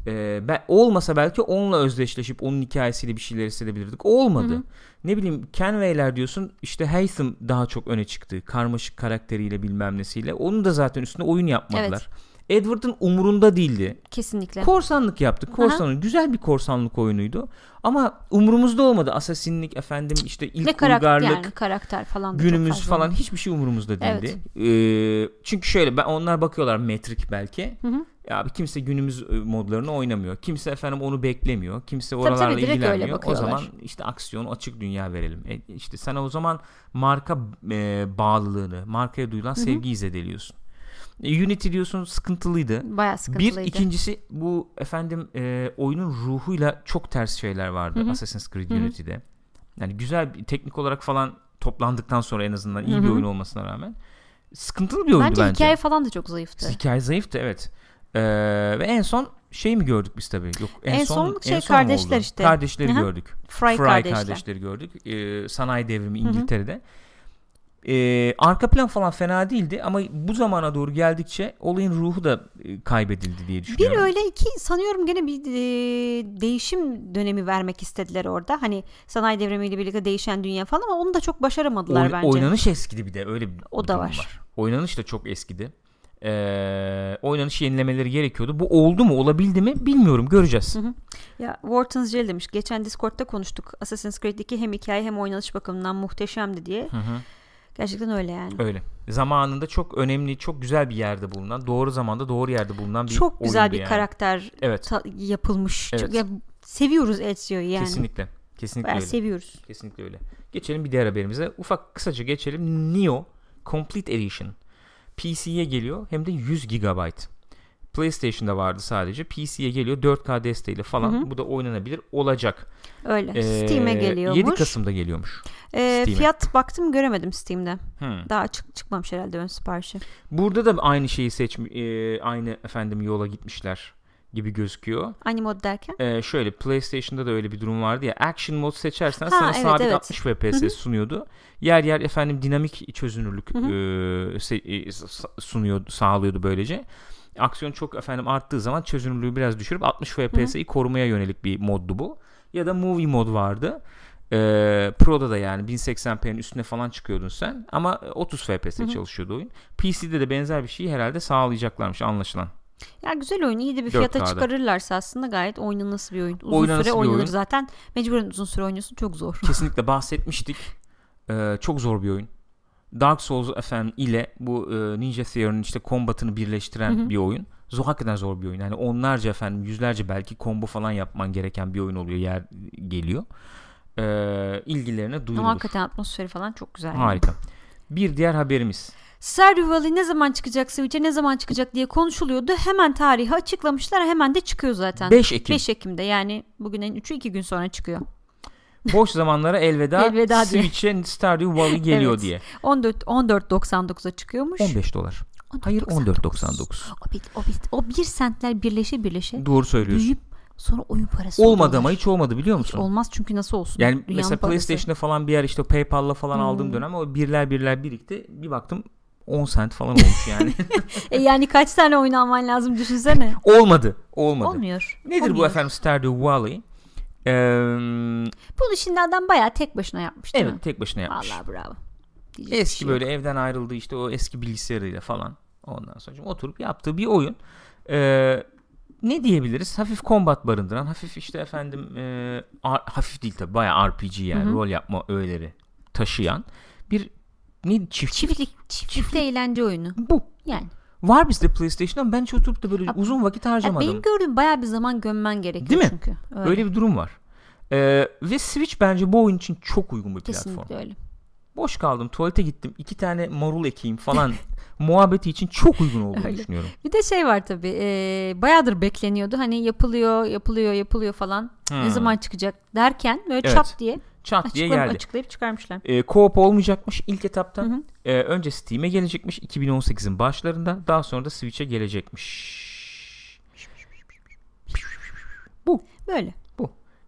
Ee, ben, olmasa belki onunla özdeşleşip onun hikayesiyle bir şeyler hissedebilirdik. Olmadı. Hı hı. Ne bileyim Kenway'ler diyorsun işte Haytham daha çok öne çıktı. Karmaşık karakteriyle bilmem nesiyle. Onun da zaten üstüne oyun yapmadılar. Edward'ın umurunda değildi. Kesinlikle. Korsanlık yaptık. Korsanlık güzel bir korsanlık oyunuydu. Ama umurumuzda olmadı. Asasinlik efendim işte ilk ne karakter uygarlık yani karakter falan günümüz falan hiçbir şey umurumuzda değildi. Ee, çünkü şöyle ben onlar bakıyorlar metrik belki. Hı hı. Ya abi kimse günümüz e, modlarını oynamıyor. Kimse efendim onu beklemiyor. Kimse tabii, oralarla direkt öyle ilgilenmiyor. O zaman işte aksiyon açık dünya verelim. E, işte sen o zaman marka e, bağlılığını, markaya duyulan sevgiyi zedeliyorsun. E, Unity diyorsun sıkıntılıydı. Bayağı sıkıntılıydı. Bir ikincisi bu efendim e, oyunun ruhuyla çok ters şeyler vardı Hı hı. Assassin's Creed Hı hı. Unity'de. Yani güzel bir teknik olarak falan toplandıktan sonra en azından iyi Hı bir oyun olmasına rağmen sıkıntılı bir oyundu Bence, bence. hikaye falan da çok zayıftı. Hikaye zayıftı evet. Ee, ve en son şey mi gördük biz tabii? Yok en, En son, son şey en son kardeşler oldu? işte. Kardeşleri Hı hı. gördük. Fry, Fry kardeşler. kardeşleri gördük. Ee, sanayi devrimi İngiltere'de. Ee, arka plan falan fena değildi ama bu zamana doğru geldikçe olayın ruhu da e, kaybedildi diye Bir düşünüyorum. öyle iki sanıyorum gene bir e, değişim dönemi vermek istediler orada. Hani sanayi devrimiyle birlikte değişen dünya falan ama onu da çok başaramadılar Oyn- bence. Oynanış eskidi bir de öyle bir O da durum var. Oynanış da çok eskidi. Ee, oynanış yenilemeleri gerekiyordu. Bu oldu mu olabildi mi bilmiyorum göreceğiz. Ya Wharton's Jail demiş. Geçen Discord'da konuştuk. Assassin's Creed 2 hem hikaye hem oynanış bakımından muhteşemdi diye. Hı hı. Gerçekten öyle yani. Öyle. Zamanında çok önemli, çok güzel bir yerde bulunan, doğru zamanda doğru yerde bulunan bir Çok güzel bir yani. karakter Evet. ta- yapılmış. Evet. Çok, ya, seviyoruz Ezio'yu yani. Kesinlikle. Kesinlikle Bayağı öyle. seviyoruz. Kesinlikle öyle. Geçelim bir diğer haberimize. Ufak kısaca geçelim. Neo Complete Edition. PC'ye geliyor hem de 100 GB. PlayStation'da vardı sadece. PC'ye geliyor 4K desteğiyle falan. Hı hı. Bu da oynanabilir olacak. Öyle. Ee, Steam'e geliyormuş. 7 Kasım'da geliyormuş. Ee, fiyat baktım göremedim Steam'de. Hmm. Daha çık çıkmamış herhalde ön siparişi. Burada da aynı şeyi seçmiş, aynı efendim yola gitmişler gibi gözüküyor. Aynı mod derken? Ee, şöyle PlayStation'da da öyle bir durum vardı ya. Action mod seçersen Ha, sana evet, sabit evet. 60 FPS Hı hı. sunuyordu. Yer yer efendim dinamik çözünürlük Hı hı. e, se- e, sunuyordu, sağlıyordu böylece. Aksiyon çok efendim arttığı zaman çözünürlüğü biraz düşürüp 60 FPS'yi korumaya yönelik bir moddu bu. Ya da movie mod vardı. Ee, Pro'da da yani 1080p'nin üstüne falan çıkıyordun sen ama 30 FPS Hı hı. çalışıyordu oyun. PC'de de benzer bir şeyi herhalde sağlayacaklarmış anlaşılan. Ya güzel oyun. iyi de bir fiyata 4K'da. çıkarırlarsa aslında gayet oynanası bir oyun. Uzun Oynanası süre oynanır oyun. zaten. Mecburen uzun süre oynuyorsun. Çok zor. Kesinlikle bahsetmiştik. Ee, çok zor bir oyun. Dark Souls efendim ile bu e, Ninja Theory'nin işte kombatını birleştiren Hı hı. bir oyun. Zor hakikaten zor bir oyun. Yani onlarca efendim yüzlerce belki combo falan yapman gereken bir oyun oluyor yer geliyor. Ee, ilgilerine duyurulur. Ama hakikaten atmosferi falan çok güzel. Harika. Bir diğer haberimiz. Stardew Valley ne zaman çıkacak Switch'e ne zaman çıkacak diye konuşuluyordu. Hemen tarihi açıklamışlar. Hemen de çıkıyor zaten. 5 Ekim. 5 Ekim'de yani bugünün 3'ü 2 gün sonra çıkıyor. Boş zamanlara elveda, Elveda. Switch'e Stardew Valley geliyor Evet. diye. 14 14.99'a çıkıyormuş. 15 dolar. Hayır 14.99. O bir, o bir, o bir sentler birleşe birleşe Doğru söylüyorsun. büyüyüp sonra oyun parası Olmadı oluyorlar. ama hiç olmadı biliyor Hiç musun? olmaz çünkü nasıl olsun? Yani Dünyanın mesela. PlayStation'da falan bir yer işte PayPal'la falan aldığım Hmm. dönem o birler birler birikti. Bir baktım 10 sent falan olmuş yani. E yani kaç tane oyun alman lazım düşünsene. olmadı. Olmadı. Olmuyor. Nedir bu Olmuyor. efendim Stardew Valley? Ee, Bunu şimdi adam bayağı tek başına yapmış değil mi? evet tek başına yapmış. Vallahi bravo. Diyecek Eski şey böyle yok. evden ayrıldı işte o eski bilgisayarıyla falan. Ondan sonra oturup yaptığı bir oyun. Ee, ne diyebiliriz? Hafif combat barındıran, hafif işte efendim e, ar- hafif değil tabi bayağı RPG yani Hı hı. rol yapma öğeleri taşıyan bir ne çiftçilik Çiftlik, çiftlikte eğlence oyunu. bu. Yani. Var bizde PlayStation'da ben hiç oturup da böyle Ya- uzun vakit Ya harcamadım. benim gördüğüm bayağı bir zaman gömmen gerekiyor Değil mi? çünkü. Öyle. Öyle bir durum var. Ee, ve Switch bence bu oyun için çok uygun bir platform. Kesinlikle öyle. Boş kaldım, tuvalete gittim, iki tane marul ekeyim falan muhabbeti için çok uygun olduğunu Öyle. düşünüyorum. Bir de şey var tabii. E, bayağıdır bekleniyordu. Hani yapılıyor, yapılıyor, yapılıyor falan. Ne Hmm. zaman çıkacak derken böyle Evet. çat diye Çat diye geldi. açıklayıp çıkarmışlar. Ee, co-op olmayacakmış ilk etapta. Hı hı. Ee, önce Steam'e gelecekmiş 2018'in başlarında. Daha sonra da Switch'e gelecekmiş. Böyle.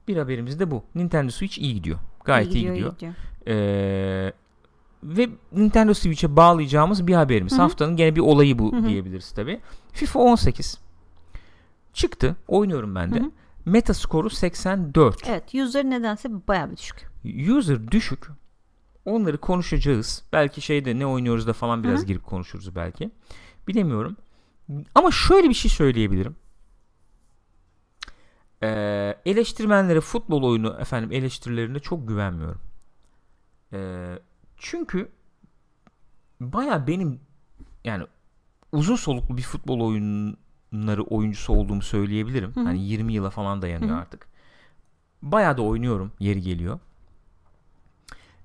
Bir haberimiz de bu. Nintendo Switch iyi gidiyor. Gayet iyi gidiyor. Ee, ve Nintendo Switch'e bağlayacağımız bir haberimiz. Hı hı. Haftanın gene bir olayı bu Hı hı. diyebiliriz tabi. FIFA 18 çıktı. Oynuyorum ben de. Hı hı. Meta skoru 84. Evet. User nedense bayağı bir düşük. User düşük. Onları konuşacağız. Belki şeyde ne oynuyoruz da falan biraz Hı hı. girip konuşuruz belki. Bilemiyorum. Ama şöyle bir şey söyleyebilirim. Ee, eleştirmenlere futbol oyunu efendim eleştirilerine çok güvenmiyorum. Ee, çünkü baya benim yani uzun soluklu bir futbol oyunları oyuncusu olduğumu söyleyebilirim. Hı hı. Hani 20 yıla falan dayanıyor Hı hı. artık. Baya da oynuyorum yeri geliyor.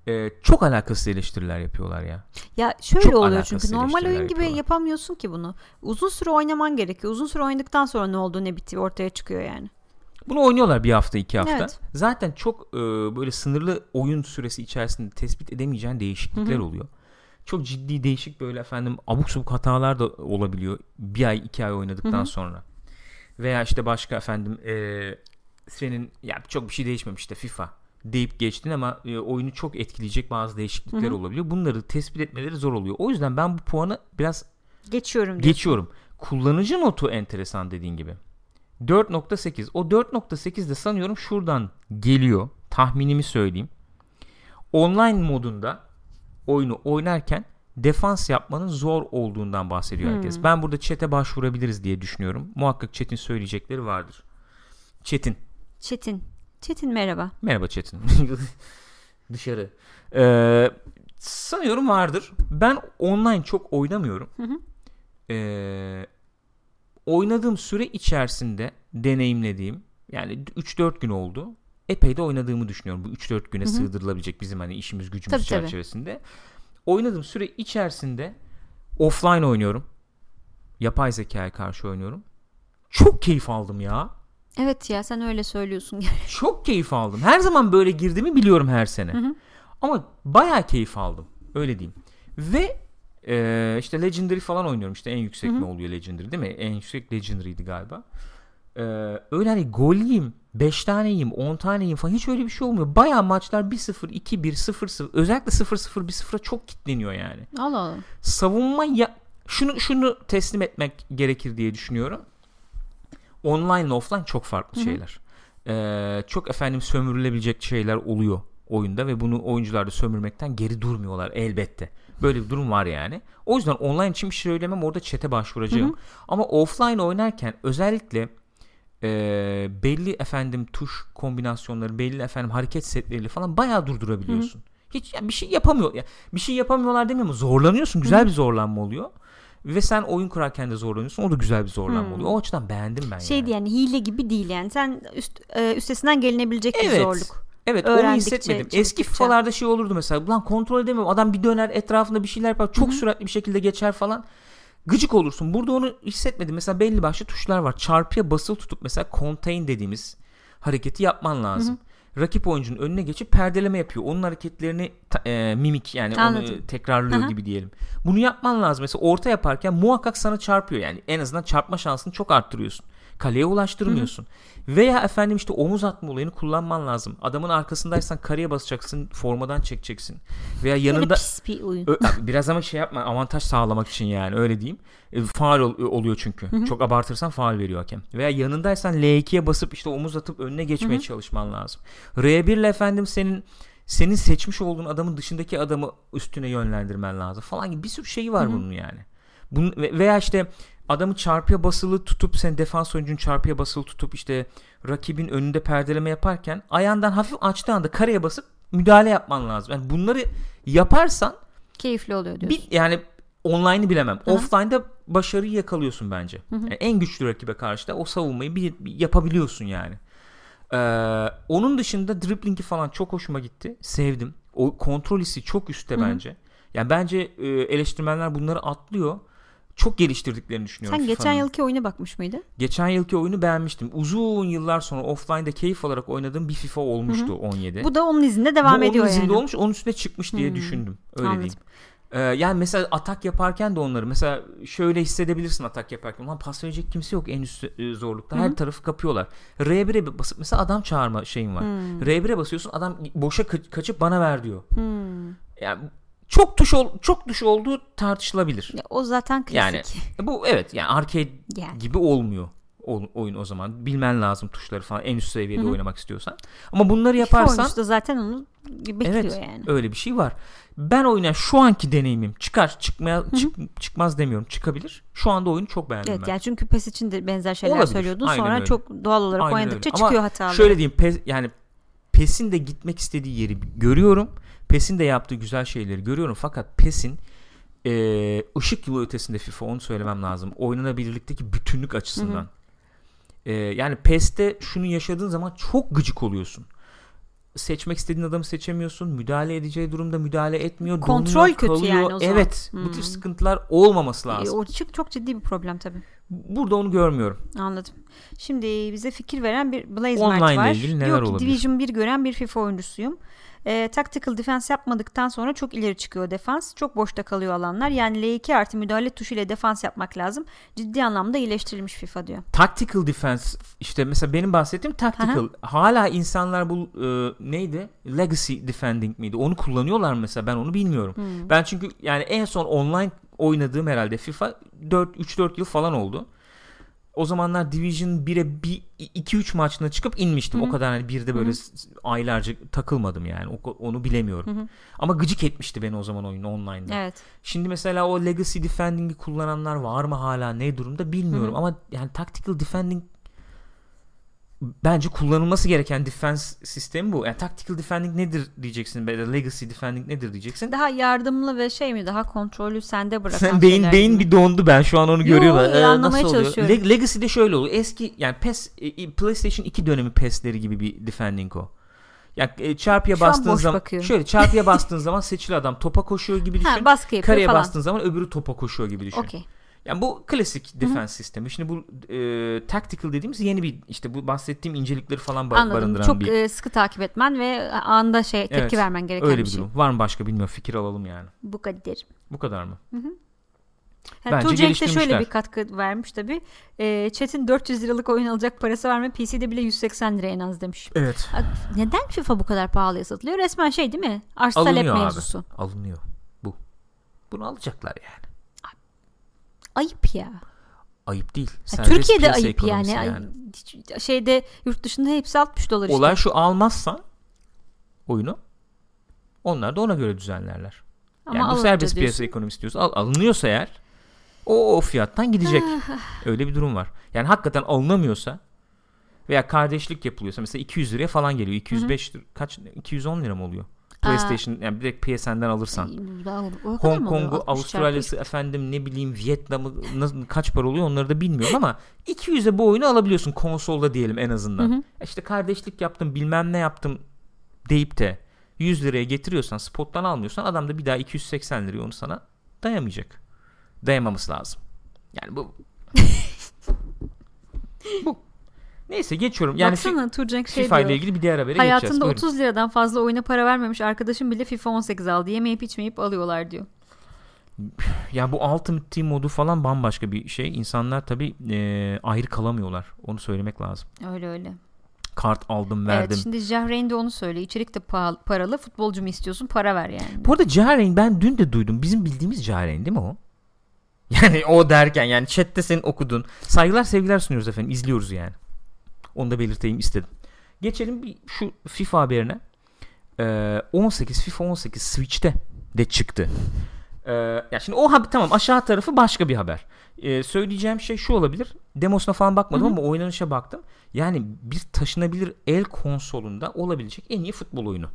Ee, çok alakasız eleştiriler yapıyorlar ya. Ya şöyle Çok oluyor çünkü normal oyun gibi yapıyorlar. yapamıyorsun ki bunu. Uzun süre oynaman gerekiyor. Uzun süre oynadıktan sonra ne oldu ne bitti ortaya çıkıyor yani. Bunu oynuyorlar bir hafta iki hafta. Evet. Zaten çok e, böyle sınırlı oyun süresi içerisinde tespit edemeyeceğin değişiklikler Hı hı. oluyor. Çok ciddi değişik böyle efendim abuk subuk hatalar da olabiliyor bir ay iki ay oynadıktan Hı hı. sonra veya işte başka efendim e, senin ya çok bir şey değişmemiş işte FIFA deyip geçtin ama e, oyunu çok etkileyecek bazı değişiklikler Hı hı. olabiliyor. Bunları tespit etmeleri zor oluyor. O yüzden ben bu puanı biraz Geçiyorum diyorsun. geçiyorum. Kullanıcı notu enteresan dediğin gibi. 4.8. O 4.8 de sanıyorum şuradan geliyor. Tahminimi söyleyeyim. Online modunda oyunu oynarken defans yapmanın zor olduğundan bahsediyor herkes. Hmm. Ben burada chat'e başvurabiliriz diye düşünüyorum. Muhakkak chat'in söyleyecekleri vardır. Çetin. Çetin. Çetin merhaba. Merhaba Çetin. Dışarı. Ee, sanıyorum vardır. Ben online çok oynamıyorum. Hı hı. Ee, oynadığım süre içerisinde deneyimlediğim yani 3-4 gün oldu. Epey de oynadığımı düşünüyorum. Bu 3-4 güne Hı hı. sığdırılabilecek bizim hani işimiz gücümüz Tabii, tabii. çerçevesinde. Oynadığım süre içerisinde offline oynuyorum. Yapay zekaya karşı oynuyorum. Çok keyif aldım ya. Evet ya sen öyle söylüyorsun. Çok keyif aldım. Her zaman böyle girdiğimi biliyorum her sene. Hı hı. Ama bayağı keyif aldım. Öyle diyeyim. Ve e, işte Legendary falan oynuyorum. İşte en yüksek Hı hı. ne oluyor Legendary değil mi? En yüksek Legendary'di galiba. E, öyle hani gol yiyeyim, 5 tane yiyeyim, 10 tane yiyeyim falan hiç öyle bir şey olmuyor. Bayağı maçlar 1-0, 2-1, 0-0 özellikle 0-0, 1-0'a çok kitleniyor yani. Allah Allah. Savunma ya şunu şunu teslim etmek gerekir diye düşünüyorum. Online ile offline çok farklı şeyler. Ee, çok efendim sömürülebilecek şeyler oluyor oyunda ve bunu oyuncular da sömürmekten geri durmuyorlar elbette. Böyle bir durum var yani. O yüzden online için bir şey söylemem orada chat'e başvuracağım. Hı hı. Ama offline oynarken özellikle e, belli efendim tuş kombinasyonları, belli efendim hareket setleriyle falan bayağı durdurabiliyorsun. Hiç yani bir şey yapamıyor. Ya bir şey yapamıyorlar demiyorum. Zorlanıyorsun. Güzel Hı. bir zorlanma oluyor. Ve sen oyun kurarken de zorlanıyorsun. O da güzel bir zorlanma Hı. oluyor. O açıdan beğendim ben Şey yani. yani hile gibi değil yani. Sen üst, e, üstesinden gelinebilecek bir Evet. zorluk. Evet onu Öğrendikçe, hissetmedim. Eski. FIFA'larda şey olurdu mesela. Ulan kontrol edemiyorum. Adam bir döner etrafında bir şeyler yapar. Çok Hı hı. süratli bir şekilde geçer falan. Gıcık olursun. Burada onu hissetmedim. Mesela belli başlı tuşlar var. Çarpıya basılı tutup mesela contain dediğimiz hareketi yapman lazım. Rakip oyuncunun önüne geçip perdeleme yapıyor. Onun hareketlerini e, mimik yani Anladım. onu tekrarlıyor Hı hı. gibi diyelim. Bunu yapman lazım. Mesela orta yaparken muhakkak sana çarpıyor. Yani en azından çarpma şansını çok arttırıyorsun. Kaleye ulaştırmıyorsun. Veya efendim işte omuz atma olayını kullanman lazım. Adamın arkasındaysan kareye basacaksın, formadan çekeceksin. Veya yanında pis bir oyun. Biraz ama şey yapma avantaj sağlamak için yani öyle diyeyim. E, faal ol- oluyor çünkü. Çok abartırsan faal veriyor hakem. Veya yanındaysan L2'ye basıp işte omuz atıp önüne geçmeye çalışman lazım. R1 ile efendim senin senin seçmiş olduğun adamın dışındaki adamı üstüne yönlendirmen lazım falan gibi bir sürü şeyi var bunun yani. Bunun, ve- veya işte adamı çarpıya basılı tutup sen defans oyuncunun çarpıya basılı tutup işte rakibin önünde perdeleme yaparken ayağından hafif açtığı anda kareye basıp müdahale yapman lazım. Yani bunları yaparsan Keyifli oluyor diyorsun. bir, yani online'ı bilemem. Hı hı. Offline'da başarıyı yakalıyorsun bence. Yani en güçlü rakibe karşı da o savunmayı bir, bir yapabiliyorsun yani. Ee, onun dışında dribbling'i falan çok hoşuma gitti. Sevdim. O kontrol hissi çok üstte Hı hı. bence. Yani bence e, eleştirmenler bunları atlıyor. Çok geliştirdiklerini düşünüyorum. Sen geçen yılki oyuna bakmış mıydın? Geçen yılki oyunu beğenmiştim. Uzun yıllar sonra offline'da keyif olarak oynadığım bir FIFA olmuştu 17. Bu da onun izinde devam Bu ediyor onun izinde yani. olmuş onun üstüne çıkmış diye Hmm, düşündüm. Öyle anladım. diyeyim. Ee, yani mesela atak yaparken de onları mesela şöyle hissedebilirsin atak yaparken. Ulan pas verecek kimse yok en üst e, zorlukta. Her tarafı kapıyorlar. R1'e basıp mesela adam çağırma şeyin var. Hmm. R1'e basıyorsun adam boşa ka- kaçıp bana ver diyor. Hmm. Yani çok tuş ol, çok tuş olduğu tartışılabilir. Ya, o zaten klasik. Yani bu evet yani arcade Yani. gibi olmuyor oyun o zaman. Bilmen lazım tuşları falan en üst seviyede oynamak istiyorsan. Ama bunları yaparsan da zaten onu bekliyor Evet yani. öyle bir şey var. Ben oyuna şu anki deneyimim çıkar çıkmaya çık- çıkmaz demiyorum çıkabilir. Şu anda oyunu çok beğendim Evet ben. yani çünkü PES için de benzer şeyler Olabilir. söylüyordun. Aynen Sonra öyle. çok doğal olarak Aynen oynadıkça öyle. çıkıyor Ama hatalar. Şöyle diyeyim PES, yani PES'in de gitmek istediği yeri görüyorum. PES'in de yaptığı güzel şeyleri görüyorum. Fakat PES'in e, ışık yılı ötesinde FIFA onu söylemem lazım. Oynanabilirlikteki bütünlük açısından. E, yani PES'te şunu yaşadığın zaman çok gıcık oluyorsun. Seçmek istediğin adamı seçemiyorsun. Müdahale edeceği durumda müdahale etmiyor. Kontrol kötü kalıyor. yani o zaman. Evet. Bu Hmm. tür sıkıntılar olmaması E, lazım. o çık çok ciddi bir problem tabii. Burada onu görmüyorum. Anladım. Şimdi bize fikir veren bir Blaze Online Mert var. Diyor ki olabilir? Division 1 gören bir FIFA oyuncusuyum. E, tactical defense yapmadıktan sonra çok ileri çıkıyor defans. Çok boşta kalıyor alanlar. Yani L2 artı müdahale tuşuyla defans yapmak lazım. Ciddi anlamda iyileştirilmiş FIFA diyor. Tactical defense işte mesela benim bahsettiğim tactical. Hala insanlar bu e, neydi? Legacy defending miydi? Onu kullanıyorlar mesela ben onu bilmiyorum. Hmm. Ben çünkü yani en son online oynadığım herhalde FIFA 4 3-4 yıl falan oldu. O zamanlar Division 1'e 2-3 maçına çıkıp inmiştim. Hı-hı. O kadar hani bir de böyle Hı-hı. aylarca takılmadım yani. O, onu bilemiyorum. Hı-hı. Ama gıcık etmişti beni o zaman oyun online'da. Evet. Şimdi mesela o Legacy Defending'i kullananlar var mı hala ne durumda bilmiyorum. Hı-hı. Ama yani Tactical Defending bence kullanılması gereken defense sistemi bu. Yani tactical defending nedir diyeceksin ya da legacy defending nedir diyeceksin. Daha yardımlı ve şey mi daha kontrolü sende bırakan Sen beyin beyin mi? bir dondu ben şu an onu Yo, görüyorum. iyi, anlamaya çalışıyorum. Le- Legacy'de şöyle oluyor. Eski yani PES e, PlayStation 2 dönemi PES'leri gibi bir defending o. Yani e, çarpıya Şu bastığın zaman bakıyorum. şöyle çarpıya bastığın zaman seçili adam topa koşuyor gibi düşün. Ha, baskı Kareye falan. bastığın zaman öbürü topa koşuyor gibi düşün. Okey. Yani bu klasik defense sistemi. Şimdi bu e, tactical dediğimiz yeni bir işte bu bahsettiğim incelikleri falan ba- Anladım. barındıran Çok bir e, sıkı takip etmen ve anda şey tepki Evet, vermen gereken öyle bir bir şey. durum. Var mı başka bilmiyorum fikir alalım yani. Bu kadar. Bu kadar mı? Yani Bence Tuğ Cenk de şöyle bir katkı vermiş tabi. E, Chat'in 400 liralık oyun alacak parası var mı? PC'de bile 180 lira en az demiş. Evet. Neden FIFA bu kadar pahalıya satılıyor? Resmen şey değil mi? Arz talep Alınıyor abi. mevzusu. Alınıyor. Bu. Bunu alacaklar yani. Ayıp ya. Ayıp değil. Ha, Türkiye'de ayıp yani. Ay, Şeyde yurt dışında hepsi 60 dolar işte. Olay şu almazsan oyunu onlar da ona göre düzenlerler. Ama yani bu serbest piyasa ekonomisi diyorsa al, alınıyorsa eğer o, o fiyattan gidecek. Ah, Öyle bir durum var. Yani hakikaten alınamıyorsa veya kardeşlik yapılıyorsa mesela 200 liraya falan geliyor. 205 lira, kaç 210 lira mı oluyor? PlayStation yani direkt PSN'den alırsan. Hong? Kong'u, 60 Avustralya'sı efendim ne bileyim Vietnam'ı nasıl, kaç para oluyor onları da bilmiyorum ama 200'e bu oyunu alabiliyorsun konsolda diyelim en azından. Hı hı. İşte kardeşlik yaptım bilmem ne yaptım deyip de 100 liraya getiriyorsan spottan almıyorsan adam da bir daha 280 liraya onu sana dayamayacak. Dayamaması lazım. Yani bu bu. Neyse geçiyorum. Yani Baksana Turcenk şey FIFA ile ilgili bir diğer habere geçeceğiz. Hayatında Buyurun. 30 liradan fazla oyuna para vermemiş arkadaşım bile FIFA 18 aldı. Yemeyip içmeyip alıyorlar diyor. Ya bu Ultimate Team modu falan bambaşka bir şey. İnsanlar tabii e, ayrı kalamıyorlar. Onu söylemek lazım. Öyle öyle. Kart aldım verdim. Evet şimdi Jahreyn de onu söylüyor. İçerik de pahalı, paralı. Futbolcu mu istiyorsun? Para ver yani. Bu arada Jaren ben dün de duydum. Bizim bildiğimiz Jaren değil mi o? Yani o derken yani chatte senin okudun. Saygılar sevgiler sunuyoruz efendim. İzliyoruz yani. Onu da belirteyim istedim. Geçelim bir şu FIFA haberine. Ee, 18 FIFA 18 Switch'te de çıktı. Ee, ya şimdi o haber tamam aşağı tarafı başka bir haber. Ee, söyleyeceğim şey şu olabilir. Demosuna falan bakmadım Hı hı. ama oynanışa baktım. Yani bir taşınabilir el konsolunda olabilecek en iyi futbol oyunu.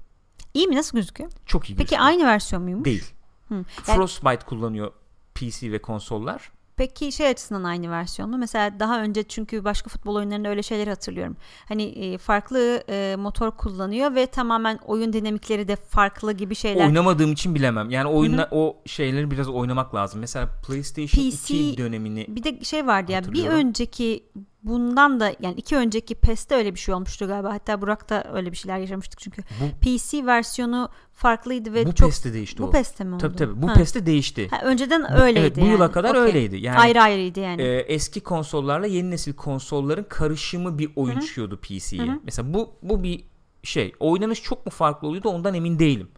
İyi mi? Nasıl gözüküyor? Çok iyi Peki gözüküyor. aynı versiyon muymuş? Değil. Hı. Yani Frostbite kullanıyor PC ve konsollar. Peki şey açısından aynı versiyon mu? Mesela daha önce çünkü başka futbol oyunlarında öyle şeyleri hatırlıyorum. Hani e, farklı e, motor kullanıyor ve tamamen oyun dinamikleri de farklı gibi şeyler. Oynamadığım için bilemem. Yani oyunla o şeyleri biraz oynamak lazım. Mesela PlayStation PC 2 dönemini Bir de şey vardı ya bir önceki bundan da yani iki önceki PES'te öyle bir şey olmuştu galiba. Hatta Burak'ta öyle bir şeyler yaşamıştık çünkü. bu, PC versiyonu farklıydı ve bu çok PES'te değişti bu o. PES'te mi oldu? Tabii tabii. Bu Ha. PES'te değişti. Ha, önceden Bu- öyleydi evet, bu yıla yani. kadar Okey. öyleydi. Yani ayrı ayrıydı yani. e, eski konsollarla yeni nesil konsolların karışımı bir oyun çıkıyordu PC'ye. Mesela bu bu bir şey. Oynanış çok mu farklı oluyordu ondan emin değilim.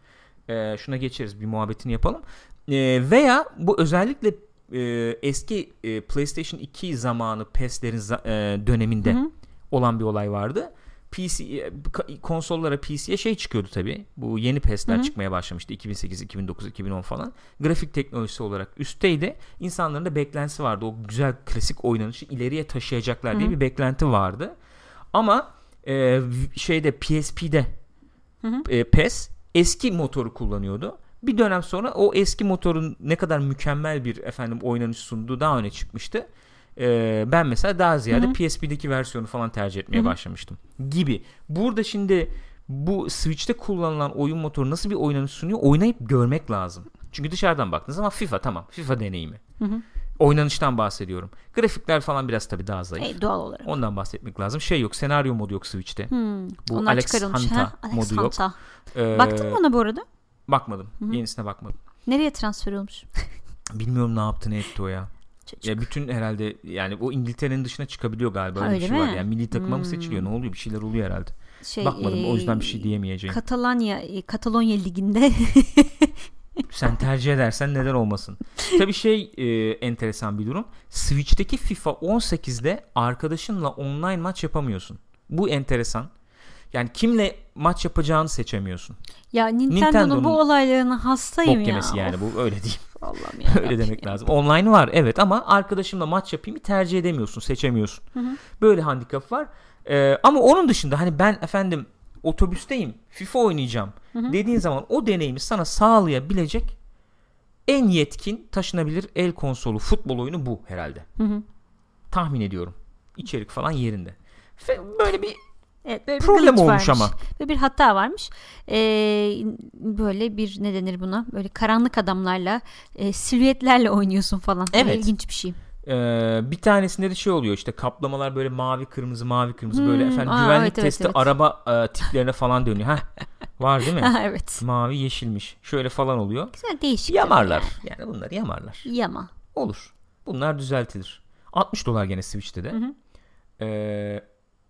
E, şuna geçeriz bir muhabbetini yapalım. E, veya bu özellikle e, eski e, PlayStation 2 zamanı PES'lerin e, döneminde Hı hı. olan bir olay vardı. PC e, konsollara PC'ye şey çıkıyordu tabi. Bu yeni PES'ler Hı hı. çıkmaya başlamıştı 2008, 2009, 2010 falan. Grafik teknolojisi olarak üstteydi. İnsanların da beklentisi vardı. O güzel klasik oynanışı ileriye taşıyacaklar diye Hı hı. bir beklenti vardı. Ama e, şeyde PSP'de Hı hı. e, PES eski motoru kullanıyordu. Bir dönem sonra o eski motorun ne kadar mükemmel bir efendim oynanış sunduğu daha öne çıkmıştı. Ee, ben mesela daha ziyade Hı hı. PSP'deki versiyonu falan tercih etmeye Hı hı. başlamıştım gibi. Burada şimdi bu Switch'te kullanılan oyun motoru nasıl bir oynanış sunuyor oynayıp görmek lazım. Çünkü dışarıdan baktığınız zaman FIFA tamam FIFA deneyimi. Hı hı. Oynanıştan bahsediyorum. Grafikler falan biraz tabii daha zayıf. E, doğal olarak. Ondan bahsetmek lazım. Şey yok, senaryo modu yok Switch'te. Hmm, Bu onlar Alex. Hunta Ha, Alex modu yok. Hunta. Ee, Baktın mı ona bu arada? Bakmadım. Yenisine bakmadım. Nereye transfer olmuş? Bilmiyorum ne yaptı ne etti o ya. Çocuk. Ya bütün herhalde yani o İngiltere'nin dışına çıkabiliyor galiba. Ha, öyle bir öyle şey var. mi? Yani milli takıma mı Hmm. seçiliyor? Ne oluyor? Bir şeyler oluyor herhalde. Şey, Bakmadım o yüzden bir şey e, diyemeyeceğim. Katalanya, e, Katalonya liginde Sen tercih edersen neden olmasın. Tabii şey e, enteresan bir durum. Switch'teki FIFA 18'de arkadaşınla online maç yapamıyorsun. Bu enteresan. Yani kimle maç yapacağını seçemiyorsun. ya Nintendo'nun, Nintendo'nun bu olaylarına hastayım Bok ya. yemesi yani Of, bu öyle değil. Allah'ım ya. öyle demek lazım. Online var evet ama arkadaşımla maç yapayım tercih edemiyorsun, seçemiyorsun. hı. Böyle handikap var. Ee, ama onun dışında hani ben efendim otobüsteyim, FIFA oynayacağım dediğin zaman o deneyimi sana sağlayabilecek en yetkin taşınabilir el konsolu futbol oyunu bu herhalde. Hı hı. Tahmin ediyorum. İçerik falan yerinde. Ve böyle bir Evet, böyle bir problem olmuş varmış. ama. Böyle bir hata varmış. Ee, böyle bir ne denir buna? Böyle karanlık adamlarla, e, silüetlerle oynuyorsun falan. Evet. İlginç bir şey. Ee, bir tanesinde de şey oluyor işte kaplamalar böyle mavi kırmızı mavi kırmızı Hmm, böyle efendim aa, güvenlik evet, testi evet. araba e, tiplerine falan dönüyor. Heh, var değil mi? Ha, evet. mavi yeşilmiş. Şöyle falan oluyor. Güzel değişik. Yamarlar. tabii Yani bunları yamarlar. Yani. Yama. Olur. Bunlar düzeltilir. 60 dolar gene Switch'te de. Hı hı. Ee,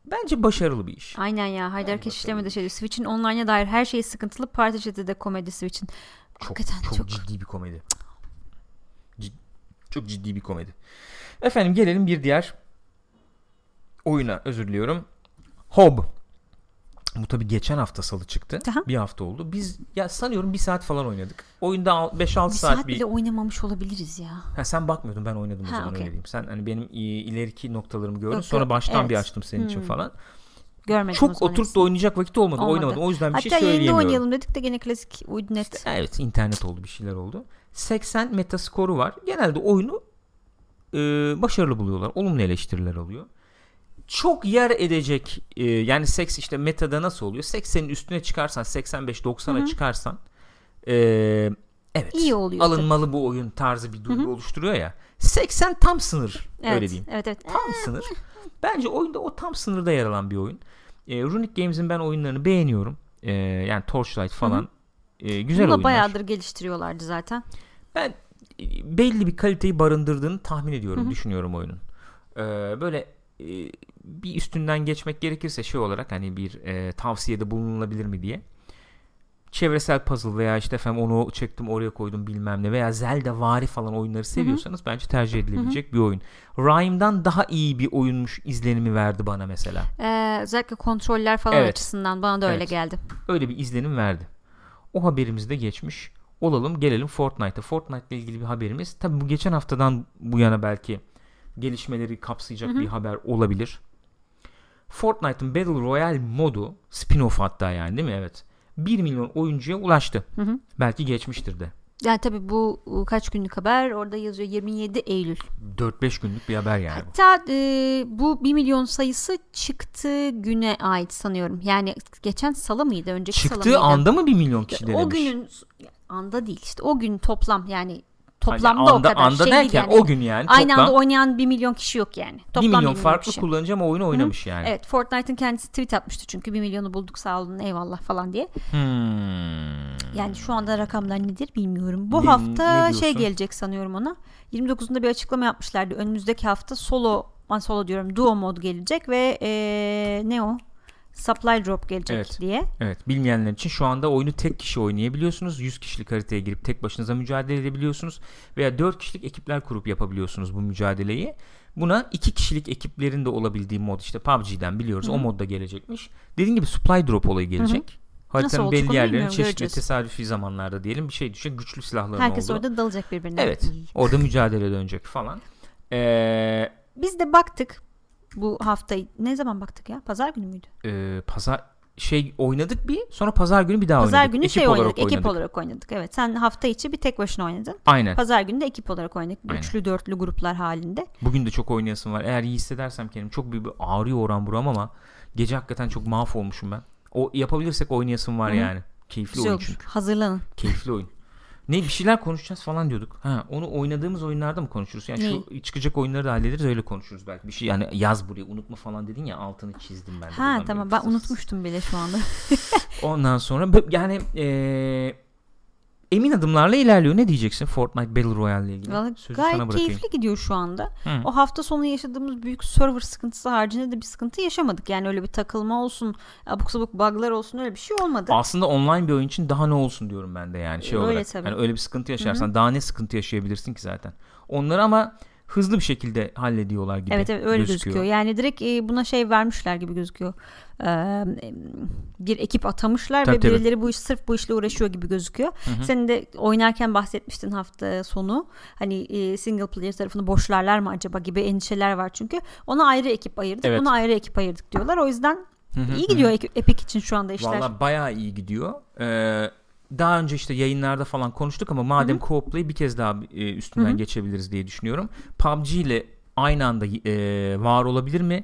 bence başarılı bir iş. Aynen ya. Haydar Keşişleme de şey. Switch'in online'a dair her şeyi sıkıntılı. Parti chat'i de komedi Switch'in. Çok, Hakikaten çok, çok. ciddi bir komedi. Cid- çok ciddi bir komedi. Efendim gelelim bir diğer oyuna. Özür diliyorum. Hob. Bu tabi geçen hafta salı çıktı. Aha. Bir hafta oldu. Biz ya sanıyorum bir saat falan oynadık. Oyunda 5-6 Bir saat, saat bir... bile oynamamış olabiliriz ya. Ha, sen bakmıyordun ben oynadım o Ha, zaman okey. öyle diyeyim. Sen hani benim ileriki noktalarımı gördün. Yok, Sonra baştan bir evet. açtım senin için Hmm. falan. Görmedim o Çok oturup da oynayacak vakit olmadı. Olmadı. Oynamadım. O yüzden bir Hatta şey yayında söyleyemiyorum. oynayalım dedik de gene klasik uydu net. İşte evet internet oldu bir şeyler oldu. 80 metaskoru var. Genelde oyunu e, başarılı buluyorlar. Olumlu eleştiriler alıyor. Çok yer edecek e, yani seks işte metada nasıl oluyor? 80'in üstüne çıkarsan 85-90'a Hı hı. çıkarsan e, evet İyi oluyor alınmalı bu oyun tarzı bir duygu oluşturuyor ya. 80 tam sınır Evet, öyle diyeyim. Evet evet. Tam sınır. Bence oyunda o tam sınırda yer alan bir oyun. E, Runic Games'in ben oyunlarını beğeniyorum. E, yani Torchlight falan. E, güzel Bunu oyunlar. bayağıdır geliştiriyorlardı zaten. Ben e, belli bir kaliteyi barındırdığını tahmin ediyorum, Hı hı. düşünüyorum oyunun. Ee, böyle e, bir üstünden geçmek gerekirse şey olarak hani bir e, tavsiyede bulunulabilir mi diye. Çevresel puzzle veya işte efendim onu çektim oraya koydum bilmem ne veya Zelda vari falan oyunları seviyorsanız bence tercih edilebilecek bir oyun. Rhyme'dan daha iyi bir oyunmuş izlenimi verdi bana mesela. Ee, özellikle kontroller falan Evet. açısından bana da öyle Evet. geldi. Öyle bir izlenim verdi. O haberimiz de geçmiş. Olalım gelelim Fortnite'a. Fortnite ile ilgili bir haberimiz. Tabi bu geçen haftadan bu yana belki gelişmeleri kapsayacak bir haber olabilir. Fortnite'ın Battle Royale modu spin-off hatta yani değil mi? Evet. 1 milyon oyuncuya ulaştı. Hı hı. Belki geçmiştir de. Yani tabii bu kaç günlük haber orada yazıyor 27 Eylül. 4-5 günlük bir haber yani. Hatta e, bu 1 milyon sayısı çıktığı güne ait sanıyorum. Yani geçen salı mıydı? Önceki salı Çıktığı mıydı? anda mı 1 milyon kişi denemiş? o günün anda değil işte o gün toplam yani toplamda Hani o anda, kadar anda şey derken yani. o gün yani Aynı toplam anda oynayan 1 milyon kişi yok yani. 1 Toplam milyon farklı kişi. kullanıcı ama oyunu oynamış yani. Evet Fortnite'ın kendisi tweet atmıştı çünkü 1 milyonu bulduk sağ olun eyvallah falan diye. Hmm. Yani şu anda rakamlar nedir bilmiyorum. Bu Ne- hafta ne şey gelecek sanıyorum ona. 29'unda bir açıklama yapmışlardı. Önümüzdeki hafta solo, ben solo diyorum duo mod gelecek ve eee, ne o? Supply drop gelecek Evet. diye. Evet bilmeyenler için şu anda oyunu tek kişi oynayabiliyorsunuz. 100 kişilik haritaya girip tek başınıza mücadele edebiliyorsunuz. Veya 4 kişilik ekipler kurup yapabiliyorsunuz bu mücadeleyi. Buna 2 kişilik ekiplerin de olabildiği mod işte PUBG'den biliyoruz. O modda gelecekmiş. Dediğim gibi supply drop olayı gelecek. Haritanın olacak belli yerlerine çeşitli göreceğiz. tesadüfi zamanlarda diyelim bir şey düşecek. Güçlü silahların Herkes olduğu. orada dalacak birbirine. Evet. Orada mücadele dönecek falan. Ee, Biz de baktık bu haftayı. Ne zaman baktık ya? Pazar günü müydü? e, pazar şey oynadık bir sonra pazar günü bir daha Pazar oynadık. günü Ekip şey olarak oynadık, ekip oynadık. olarak oynadık. Evet. Sen hafta içi bir tek başına oynadın. Aynen. Pazar günü de ekip olarak oynadık. Aynen. Üçlü dörtlü gruplar halinde. Bugün de çok oynayasım var. Eğer iyi hissedersem kendim çok büyük bir ağrıyor oran buram ama gece hakikaten çok mahvolmuşum ben. O yapabilirsek oynayasım var Hı hı. yani. Keyifli Güzel oyun olur. çünkü. Hazırlanın. Keyifli oyun. Ne bir şeyler konuşacağız falan diyorduk. Ha onu oynadığımız oyunlarda mı konuşuruz? Yani şu çıkacak oyunları da hallederiz öyle konuşuruz belki. Bir şey yani yaz buraya unutma falan dedin ya altını çizdim ben. de Ha tamam ben unutmuştum bile şu anda. Ondan sonra yani eee, emin adımlarla ilerliyor. Ne diyeceksin Fortnite Battle Royale ile ilgili? Vallahi Sözü gayet keyifli gidiyor şu anda. Hı. O hafta sonu yaşadığımız büyük server sıkıntısı haricinde de bir sıkıntı yaşamadık. Yani öyle bir takılma olsun, abuk sabuk bug'lar olsun öyle bir şey olmadı. Aslında online bir oyun için daha ne olsun diyorum ben de yani şey Öyle olarak. tabii. Yani öyle bir sıkıntı yaşarsan daha ne sıkıntı yaşayabilirsin ki zaten. Onları ama hızlı bir şekilde hallediyorlar gibi Evet evet öyle gözüküyor. gözüküyor. Yani direkt e, buna şey vermişler gibi gözüküyor. Ee, bir ekip atamışlar Tabii, ve tabii. birileri bu iş sırf bu işle uğraşıyor gibi gözüküyor. Senin de oynarken bahsetmiştin hafta sonu. Hani e, single player tarafını boşlarlar mı acaba gibi endişeler var çünkü. Ona ayrı ekip ayırdık, Evet. buna ayrı ekip ayırdık diyorlar. O yüzden Hı hı, iyi gidiyor Ek- Epic için şu anda işler. Valla bayağı iyi gidiyor. Ee, daha önce işte yayınlarda falan konuştuk ama madem co-op play bir kez daha e, üstünden Hı hı. geçebiliriz diye düşünüyorum. PUBG ile aynı anda e, var olabilir mi?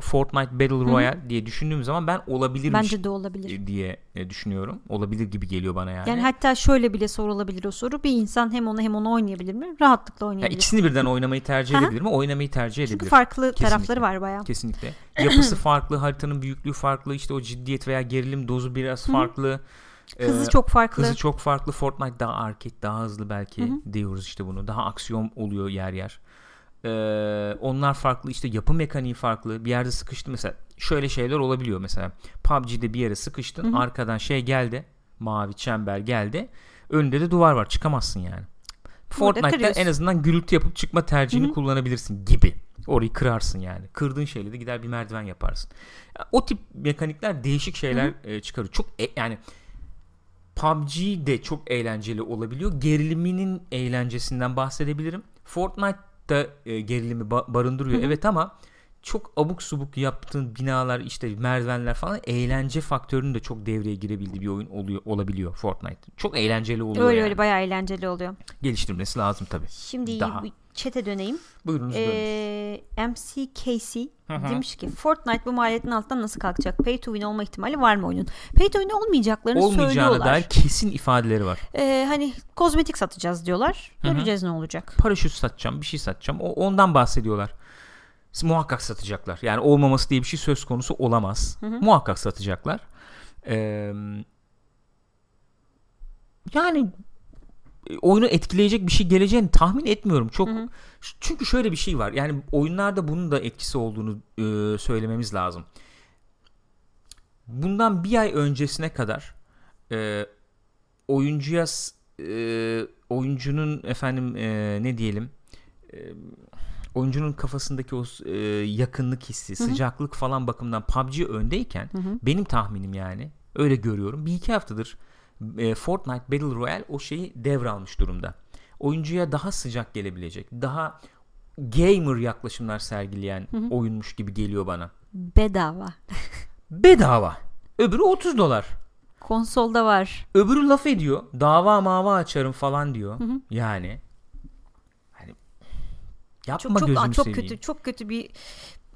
Fortnite Battle Royale diye düşündüğüm zaman ben olabilirmiş Bence de olabilir. e, diye e, düşünüyorum. Olabilir gibi geliyor bana yani. Yani hatta şöyle bile sorulabilir o soru. Bir insan hem onu hem onu oynayabilir mi? Rahatlıkla Ya oynayabilir. ikisini birden oynamayı tercih edebilir mi? Oynamayı tercih edebilir. Çünkü farklı Kesinlikle. tarafları var bayağı. Kesinlikle. Yapısı farklı, haritanın büyüklüğü farklı, işte o ciddiyet veya gerilim dozu biraz farklı. Hızı Ee, çok farklı. Hızı çok farklı. Fortnite daha arcade, daha hızlı belki Hı hı. diyoruz işte bunu. Daha aksiyon oluyor yer yer. Ee, onlar farklı işte yapı mekaniği farklı. Bir yerde sıkıştı mesela. Şöyle şeyler olabiliyor mesela. PUBG'de bir yere sıkıştın. Hı hı. Arkadan şey geldi. Mavi çember geldi. Önünde de duvar var. Çıkamazsın yani. Fortnite'da en azından gürültü yapıp çıkma tercihini Hı hı. kullanabilirsin gibi. Orayı kırarsın yani. Kırdığın şeyle de gider bir merdiven yaparsın. Ya, O tip mekanikler değişik şeyler e, çıkarıyor. Çok e- yani PUBG de çok eğlenceli olabiliyor. Geriliminin eğlencesinden bahsedebilirim. Fortnite'da e, gerilimi ba- barındırıyor Hı hı. evet ama çok abuk subuk yaptığın binalar işte merdivenler falan eğlence faktörünün de çok devreye girebildiği bir oyun oluyor olabiliyor Fortnite. Çok eğlenceli oluyor Öyle yani. öyle bayağı eğlenceli oluyor. Geliştirmesi lazım tabii. Şimdi Daha. bu chat'e döneyim. Buyurunuz. Ee, MCKC demiş ki Fortnite bu maliyetin altından nasıl kalkacak? Pay to win olma ihtimali var mı oyunun? Pay to win olmayacaklarını Olmayacağına söylüyorlar. dair kesin ifadeleri var. Ee, hani kozmetik satacağız diyorlar. Göreceğiz ne olacak. Paraşüt satacağım, bir şey satacağım. O, ondan bahsediyorlar. Muhakkak satacaklar. Yani olmaması diye bir şey söz konusu olamaz. Hı hı. Muhakkak satacaklar. Ee, yani oyunu etkileyecek bir şey geleceğini tahmin etmiyorum. Çok Hı hı. çünkü şöyle bir şey var. Yani oyunlarda bunun da etkisi olduğunu e, söylememiz lazım. Bundan bir ay öncesine kadar e, oyuncuya e, oyuncunun efendim e, ne diyelim e, oyuncunun kafasındaki o e, yakınlık hissi, Hı hı. sıcaklık falan bakımından PUBG öndeyken Hı hı. benim tahminim yani öyle görüyorum. Bir iki haftadır e, Fortnite Battle Royale o şeyi devralmış durumda. Oyuncuya daha sıcak gelebilecek, daha gamer yaklaşımlar sergileyen Hı hı. oyunmuş gibi geliyor bana. Bedava. Bedava. Öbürü 30 dolar. Konsolda var. Öbürü laf ediyor. Dava mava açarım falan diyor. Hı hı. Yani hani yapma Çok çok gözünü çok seveyim. kötü çok kötü bir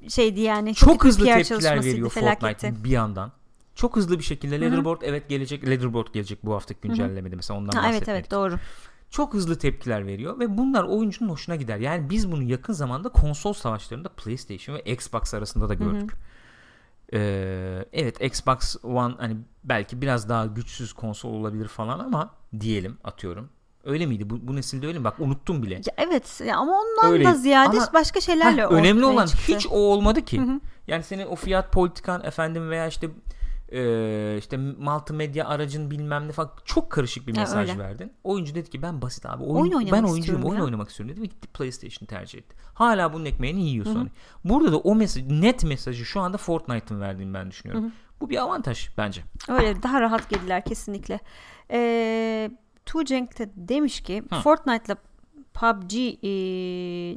şeydi yani. Çok bir hızlı tepkiler veriyor. Fortnite bir yandan. Çok hızlı bir şekilde. Leaderboard evet gelecek. Leaderboard gelecek bu haftaki güncellemede mesela ondan Ha, evet bahsetmek evet doğru. çok hızlı tepkiler veriyor ve bunlar oyuncunun hoşuna gider. Yani biz bunu yakın zamanda konsol savaşlarında PlayStation ve Xbox arasında da gördük. Ee, evet Xbox One hani belki biraz daha güçsüz konsol olabilir falan ama diyelim atıyorum. Öyle miydi? Bu, bu nesilde öyle mi? Bak unuttum bile. Ya evet ya ama ondan Öyle. da ziyade Ama- başka şeylerle Heh, önemli olan çıktı. hiç o olmadı ki. Hı hı. Yani senin o fiyat politikan efendim veya işte e, işte multimedya aracın bilmem ne falan çok karışık bir Ha, mesaj öyle. verdin. Oyuncu dedi ki ben basit abi Oyun oyun, oynamak ben oyuncuyum oyun ya. oynamak istiyorum dedi ve gitti PlayStation tercih etti. Hala bunun ekmeğini yiyor. Sony. Burada da o mesaj net mesajı şu anda Fortnite'ın verdiğini ben düşünüyorum. Hı hı. Bu bir avantaj bence. Öyle daha rahat girdiler kesinlikle. Ee, Cenk de demiş ki Hı. Fortnite'la PUBG e,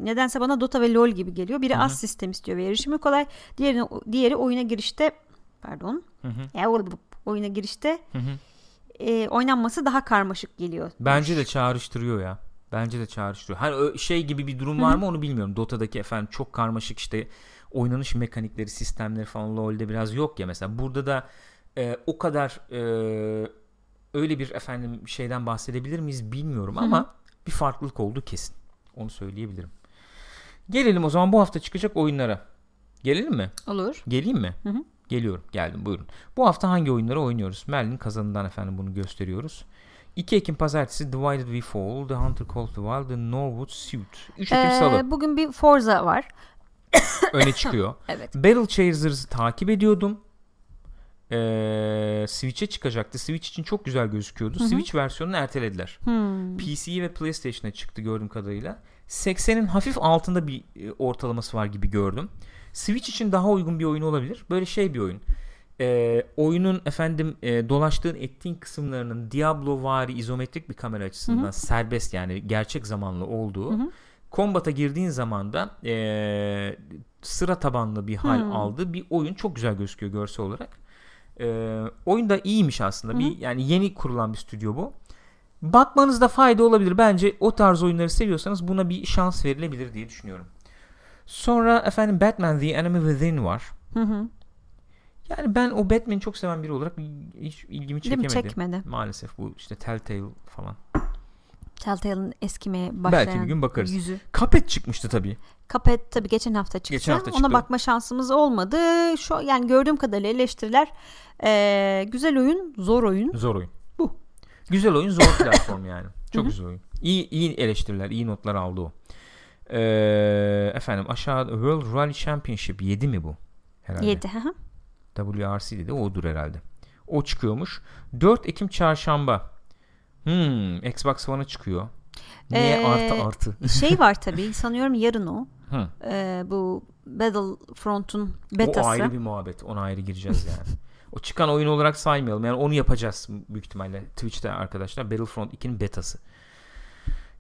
nedense bana Dota ve LoL gibi geliyor. Biri Hı hı. az sistem istiyor ve erişimi kolay. Diğeri, diğeri oyuna girişte pardon Hı hı, ya oğlum, oyuna girişte hı hı. e, oynanması daha karmaşık geliyor. Bence de çağrıştırıyor ya. Bence de çağrıştırıyor. Hani şey gibi bir durum var mı onu bilmiyorum. Dota'daki efendim çok karmaşık işte oynanış mekanikleri, sistemleri falan LoL'de biraz yok ya mesela. Burada da e, o kadar e, öyle bir efendim şeyden bahsedebilir miyiz bilmiyorum ama bir farklılık oldu kesin. Onu söyleyebilirim. Gelelim o zaman bu hafta çıkacak oyunlara. Gelelim mi? Olur. Geleyim mi? Hı hı. Geliyorum. Geldim. Buyurun. Bu hafta hangi oyunları oynuyoruz? Merlin kazanından efendim bunu gösteriyoruz. 2 Ekim pazartesi Divided We Fall, The Hunter Call of the Wild, The Norwood Suit. 3 Ekim Ee, salı bugün bir Forza var. öne çıkıyor. Evet. Battle Chasers'ı takip ediyordum. Ee, Switch'e çıkacaktı. Switch için çok güzel gözüküyordu. Switch versiyonunu ertelediler. Hmm. PC ve PlayStation'a çıktı gördüğüm kadarıyla. 80'in hafif altında bir e, ortalaması var gibi gördüm. Switch için daha uygun bir oyun olabilir. Böyle şey bir oyun. Ee, oyunun efendim e, dolaştığın ettiğin kısımlarının Diablo vari izometrik bir kamera açısından serbest yani gerçek zamanlı olduğu. Kombat'a girdiğin zaman da e, sıra tabanlı bir hal aldı. Bir oyun çok güzel gözüküyor görsel olarak. E, oyun da iyiymiş aslında. Bir yani yeni kurulan bir stüdyo bu. Bakmanızda fayda olabilir. Bence o tarz oyunları seviyorsanız buna bir şans verilebilir diye düşünüyorum. Sonra efendim Batman The Enemy Within var. Hı hı. Yani ben o Batman'i çok seven biri olarak hiç ilgimi Değil mi? çekemedi. Çekmedi. Maalesef bu işte Telltale falan. Telltale'ın eskimeye başlayan Belki bir gün bakarız. yüzü. Cuphead çıkmıştı tabii. Cuphead tabii geçen hafta çıktı. Geçen hafta Ona çıktı. bakma şansımız olmadı. Şu yani gördüğüm kadarıyla eleştiriler eee, güzel oyun, zor oyun. Zor oyun. Bu. Güzel oyun zor platform yani. Çok güzel oyun. İyi, iyi eleştiriler, iyi notlar aldı o. Ee, efendim aşağı World Rally Championship 7 mi bu? Herhalde. 7. hı hı. WRC dedi odur herhalde. O çıkıyormuş. 4 Ekim çarşamba. Hmm, Xbox One'a çıkıyor. Niye Ee, artı artı? şey var tabii sanıyorum yarın o. Hı. Eee, bu Battlefront'un O betası. ayrı bir muhabbet. Ona ayrı gireceğiz yani. o çıkan oyun olarak saymayalım. Yani onu yapacağız büyük ihtimalle. Twitch'te arkadaşlar Battlefront 2'nin betası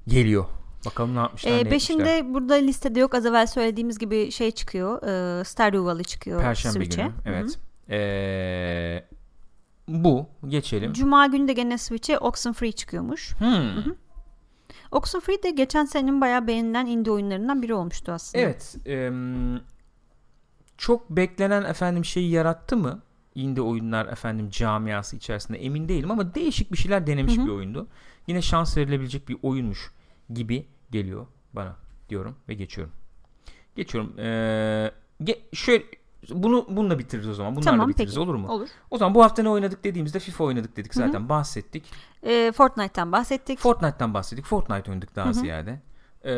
geliyor. Bakalım ne yapmışlar Ee, ne beşinde burada listede yok. Az evvel söylediğimiz gibi şey çıkıyor. eee Stardew Valley çıkıyor Perşembe Switch'e. günü. Evet. Ee, bu. Geçelim. Cuma günü de gene Switch'e Oxenfree çıkıyormuş. Hmm. Oxenfree de geçen senenin bayağı beğenilen indie oyunlarından biri olmuştu aslında. Evet. em, çok beklenen efendim şeyi yarattı mı? Indie oyunlar efendim camiası içerisinde emin değilim ama değişik bir şeyler denemiş bir oyundu. Yine şans verilebilecek bir oyunmuş gibi geliyor bana diyorum ve geçiyorum. Geçiyorum. Ee, ge- şöyle bunu bununla bitiririz o zaman. Bunlarla Tamam bitiririz peki. olur mu? Olur. O zaman bu hafta ne oynadık dediğimizde FIFA oynadık dedik zaten bahsettik. Ee, Fortnite'tan bahsettik. Fortnite'tan bahsettik. Fortnite oynadık daha ziyade. Ee,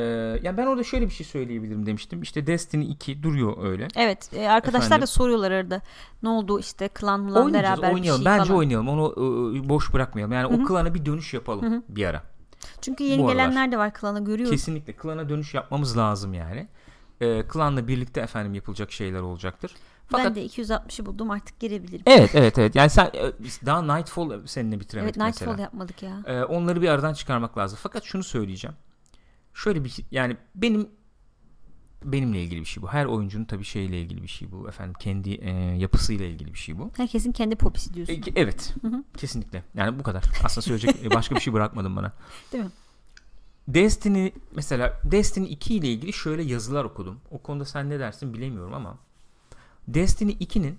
yani ben orada şöyle bir şey söyleyebilirim demiştim. İşte Destiny 2 duruyor öyle. evet e, arkadaşlar Efendim? da soruyorlar arada. Ne oldu işte klan beraber oynayalım. bir şey Bence falan. oynayalım. Onu e, boş bırakmayalım. Yani o klana bir dönüş yapalım bir ara. Çünkü yeni Bu aralar. gelenler de var klana görüyoruz. Kesinlikle klana dönüş yapmamız lazım yani. Ee, klanla birlikte efendim yapılacak şeyler olacaktır. Fakat Ben de 260'ı buldum artık girebilirim. Evet evet evet. Yani sen e, daha Nightfall seninle bitiremedik Evet Nightfall mesela. yapmadık ya. Ee, onları bir aradan çıkarmak lazım. Fakat şunu söyleyeceğim. Şöyle bir yani benim benimle ilgili bir şey bu. Her oyuncunun tabii şeyle ilgili bir şey bu. Efendim kendi e, yapısıyla ilgili bir şey bu. Herkesin kendi popisi diyorsun. E, evet. Kesinlikle. Yani bu kadar. Aslında söyleyecek e, başka bir şey bırakmadım bana. Değil mi? Destiny mesela Destiny 2 ile ilgili şöyle yazılar okudum. O konuda sen ne dersin bilemiyorum ama Destiny 2'nin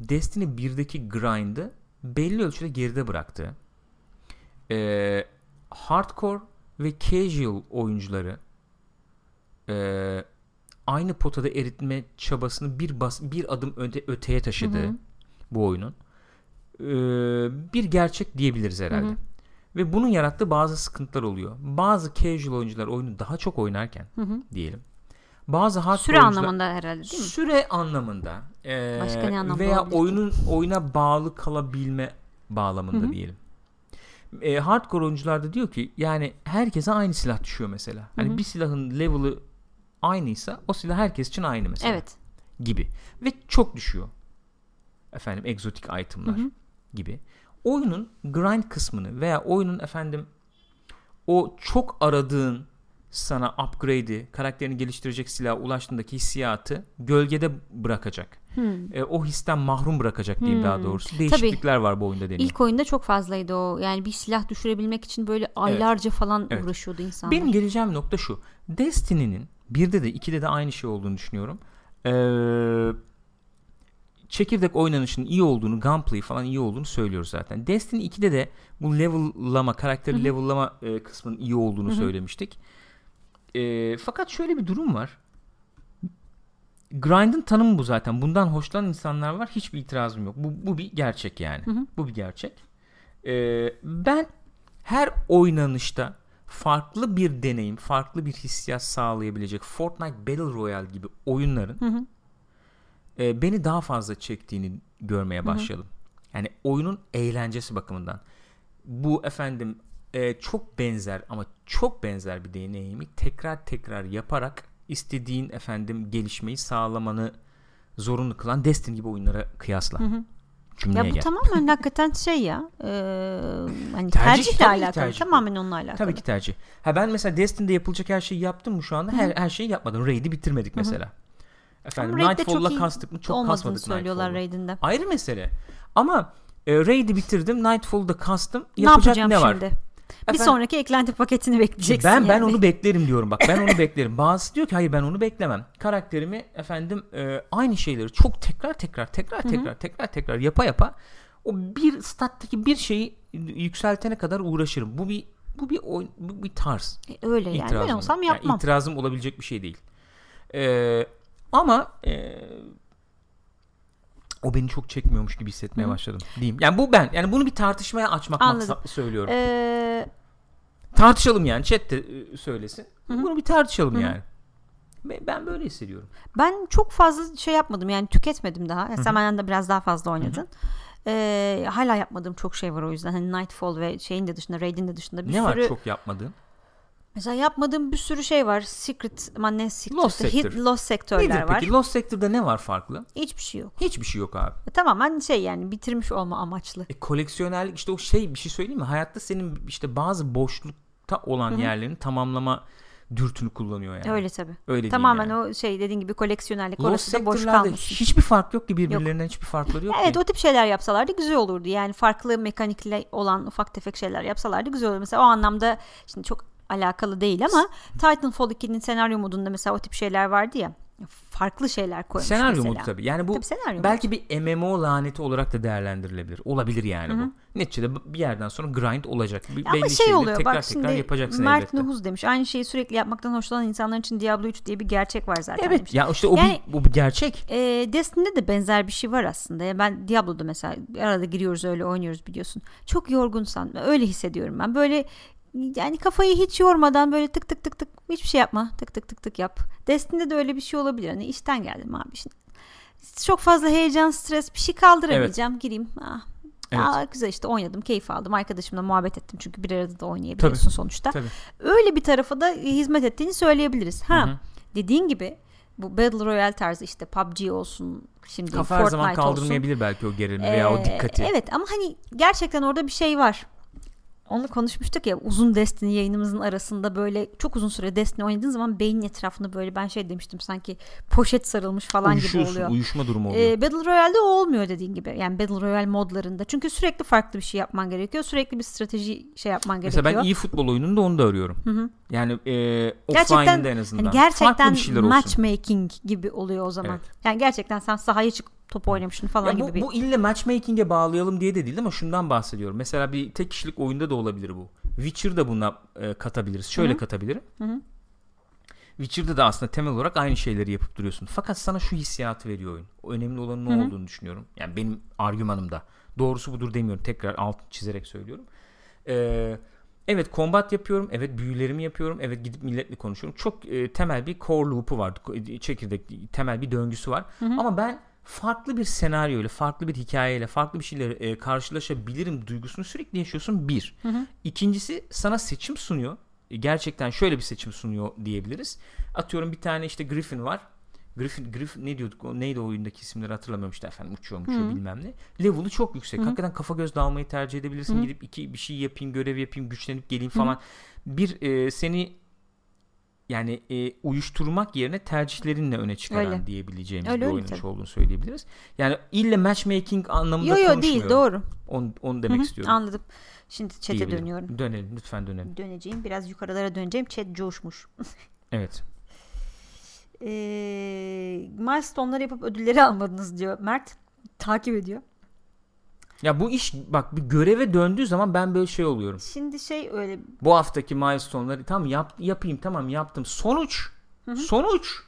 Destiny 1'deki grind'ı belli ölçüde geride bıraktı. Ee, hardcore ve casual oyuncuları ee, aynı potada eritme çabasını bir bas, bir adım öte, öteye taşıdı bu oyunun. Ee, bir gerçek diyebiliriz herhalde. Ve bunun yarattığı bazı sıkıntılar oluyor. Bazı casual oyuncular oyunu daha çok oynarken diyelim. Bazı hardcore Süre oyuncular- anlamında herhalde değil mi? Süre anlamında ee, Başka ne anlamda veya olabilir oyunun oyuna bağlı kalabilme bağlamında diyelim. E, hardcore oyuncular da diyor ki yani herkese aynı silah düşüyor mesela. Hani bir silahın level'ı aynıysa o silah herkes için aynı mesela Evet. gibi ve çok düşüyor. Efendim egzotik itemlar gibi. Oyunun grind kısmını veya oyunun efendim o çok aradığın sana upgrade'i, karakterini geliştirecek silaha ulaştığındaki hissiyatı gölgede bırakacak. E, o histen mahrum bırakacak diyeyim daha doğrusu. Değişiklikler var bu oyunda deniyor. İlk oyunda çok fazlaydı o. Yani bir silah düşürebilmek için böyle aylarca falan Evet. uğraşıyordu insanlar. Benim geleceğim nokta şu. Destiny'nin birde de ikide de aynı şey olduğunu düşünüyorum. Ee, çekirdek oynanışının iyi olduğunu, gunplay falan iyi olduğunu söylüyoruz zaten. Destiny 2'de de bu level'lama, karakteri level'lama e, kısmının iyi olduğunu söylemiştik. E, fakat şöyle bir durum var. Grind'ın tanımı bu zaten. Bundan hoşlanan insanlar var. Hiçbir itirazım yok. Bu, bu bir gerçek yani. Bu bir gerçek. E, ben her oynanışta farklı bir deneyim, farklı bir hissiyat sağlayabilecek Fortnite Battle Royale gibi oyunların e, beni daha fazla çektiğini görmeye başladım. Yani oyunun eğlencesi bakımından. Bu efendim e, çok benzer ama çok benzer bir deneyimi tekrar tekrar yaparak istediğin efendim gelişmeyi sağlamanı zorunlu kılan Destiny gibi oyunlara kıyasla. Cümleye Ya bu gel. tamamen hakikaten şey ya. E, hani Tercih, tercihle alakalı. tercih. Tamamen onunla alakalı. Tabii ki tercih. Ha ben mesela Destiny'de yapılacak her şeyi yaptım mı şu anda? Her, her şeyi yapmadım. Raid'i bitirmedik mesela. Efendim Ama Raid'de Nightfall'la kastık mı? Çok kasmadık söylüyorlar Nightfall'la. Raid'in de. Ayrı mesele. Ama e, Raid'i bitirdim. Nightfall'da kastım. Ne Yapacak yapacağım ne var? şimdi? Bir Efendim- sonraki eklenti paketini bekleyeceksin ben ben yani. onu beklerim diyorum bak. Ben onu beklerim. Bazısı diyor ki hayır ben onu beklemem. Karakterimi efendim e, aynı şeyleri çok tekrar tekrar tekrar tekrar tekrar tekrar yapa yapa o bir stat'taki bir şeyi yükseltene kadar uğraşırım. Bu bir bu bir oyun, bu bir tarz. E, Öyle yani. Ben olsam Yani yapmam. itirazım olabilecek bir şey değil. Ee, ama e, o beni çok çekmiyormuş gibi hissetmeye başladım diyeyim. Yani bu ben. Yani bunu bir tartışmaya açmak Anladım. maksatlı söylüyorum. Ee, Tartışalım yani. Chat de e, söylesin. Bunu bir tartışalım yani. Ben- böyle hissediyorum. ben çok fazla şey yapmadım yani tüketmedim daha. Sen benden de biraz daha fazla oynadın. Ee, hala yapmadığım çok şey var o yüzden. Hani Nightfall ve şeyin de dışında, Raid'in de dışında bir ne var sürü çok yapmadığın? Mesela yapmadığım bir sürü şey var. Secret, ama ne Secret? Lost Sector. Lost sektörler Nedir var. peki? Lost Sector'da ne var farklı? Hiçbir şey yok. Hiçbir şey yok abi. E, tamamen şey yani bitirmiş olma amaçlı. E, koleksiyonerlik işte o şey bir şey söyleyeyim mi? Hayatta senin işte bazı boşlukta olan yerlerini tamamlama dürtünü kullanıyor yani. Öyle tabii. Öyle Tamamen yani. o şey dediğin gibi koleksiyonerlik Lost orası da boş kalmasın. hiçbir fark yok ki birbirlerinden hiçbir farkları yok Evet ki. o tip şeyler yapsalardı güzel olurdu. Yani farklı mekanikle olan ufak tefek şeyler yapsalardı güzel olurdu. Mesela o anlamda şimdi çok alakalı değil ama Titanfall 2'nin senaryo modunda mesela o tip şeyler vardı ya. Farklı şeyler koymuş Senaryo mesela. modu tabii. Yani bu Tabii senaryo belki bir MMO laneti olarak da değerlendirilebilir. Olabilir yani bu. Neticede bir yerden sonra grind olacak. Bir, Ama belli şey oluyor tekrar bak tekrar şimdi yapacaksın Mert elbette. Nuhuz demiş. Aynı şeyi sürekli yapmaktan hoşlanan insanlar için Diablo 3 diye bir gerçek var zaten demiş. Evet ya işte o, Yani- bir, o bir gerçek. E, Destiny'de de benzer bir şey var aslında. Yani ben Diablo'da mesela arada giriyoruz öyle oynuyoruz biliyorsun. Çok yorgunsan öyle hissediyorum ben. Böyle yani kafayı hiç yormadan böyle tık tık tık tık hiçbir şey yapma. Tık tık tık tık yap. Destiny'de de öyle bir şey olabilir. Hani işten geldim abi. Şimdi çok fazla heyecan, stres bir şey kaldıramayacağım. Gireyim. Ah. Evet. Aa, güzel işte oynadım, keyif aldım. Arkadaşımla muhabbet ettim çünkü bir arada da oynayabiliyorsun Tabii. sonuçta. Tabii. Öyle bir tarafa da hizmet ettiğini söyleyebiliriz. Ha, Hı hı. dediğin gibi bu Battle Royale tarzı işte PUBG olsun, şimdi Kafa her Fortnite zaman olsun. kaldırmayabilir belki o gerilimi veya o Ee, dikkati. Evet ama hani gerçekten orada bir şey var. Onunla konuşmuştuk ya uzun Destiny yayınımızın arasında böyle çok uzun süre Destiny oynadığın zaman beynin etrafında böyle ben şey demiştim sanki poşet sarılmış falan gibi oluyor. uyuşma durumu oluyor. Ee, Battle Royale'de o olmuyor dediğin gibi. Yani Battle Royale modlarında. Çünkü sürekli farklı bir şey yapman gerekiyor. Sürekli bir strateji şey yapman Mesela gerekiyor. ben iyi futbol oyununda onu da arıyorum. Yani e, offline'da en azından. Farklı gerçekten bir şeyler olsun. matchmaking gibi oluyor o zaman. Evet. Yani gerçekten sen sahaya çık top oynamışsın falan Ya bu, gibi bir. bu ille matchmaking'e bağlayalım diye de değil ama şundan bahsediyorum. Mesela bir tek kişilik oyunda da olabilir bu. Witcher'da buna e, katabiliriz. Şöyle katabilirim. Witcher'da da aslında temel olarak aynı şeyleri yapıp duruyorsun. Fakat sana şu hissiyatı veriyor oyun. O önemli olanın ne olduğunu düşünüyorum. Yani benim argümanımda. Doğrusu budur demiyorum. Tekrar alt çizerek söylüyorum. Ee, evet combat yapıyorum. Evet büyülerimi yapıyorum. Evet gidip milletle konuşuyorum. Çok e, temel bir core loop'u var. Çekirdek temel bir döngüsü var. Ama ben farklı bir senaryoyla, farklı bir hikayeyle, farklı bir şeyle e, karşılaşabilirim duygusunu sürekli yaşıyorsun. Bir. İkincisi sana seçim sunuyor. E, Gerçekten şöyle bir seçim sunuyor diyebiliriz. Atıyorum bir tane işte Griffin var. Griffin, Griffin ne diyorduk? O, neydi o oyundaki isimleri hatırlamıyorum işte efendim. Uçuyor uçuyor bilmem ne. Level'ı çok yüksek. Hakikaten kafa göz dağılmayı tercih edebilirsin. Gidip iki bir şey yapayım, görev yapayım, güçlenip geleyim falan. Bir e, seni yani e, uyuşturmak yerine tercihlerinle öne çıkaran Öyle. diyebileceğimiz Öyle, bir oynanış tabii. olduğunu söyleyebiliriz. Yani ille matchmaking anlamında Yo yo konuşmuyorum. değil doğru. Onu, onu demek Hı hı, istiyorum. Anladım. Şimdi chat'e dönüyorum. Dönelim lütfen dönelim. Döneceğim. Biraz yukarılara döneceğim. Chat coşmuş. Evet. Ee, milestone'ları yapıp ödülleri almadınız diyor Mert. takip ediyor. Ya bu iş bak bir göreve döndüğü zaman ben böyle şey oluyorum. Şimdi şey öyle Bu haftaki milestone'ları tamam yap, yapayım tamam yaptım. Sonuç sonuç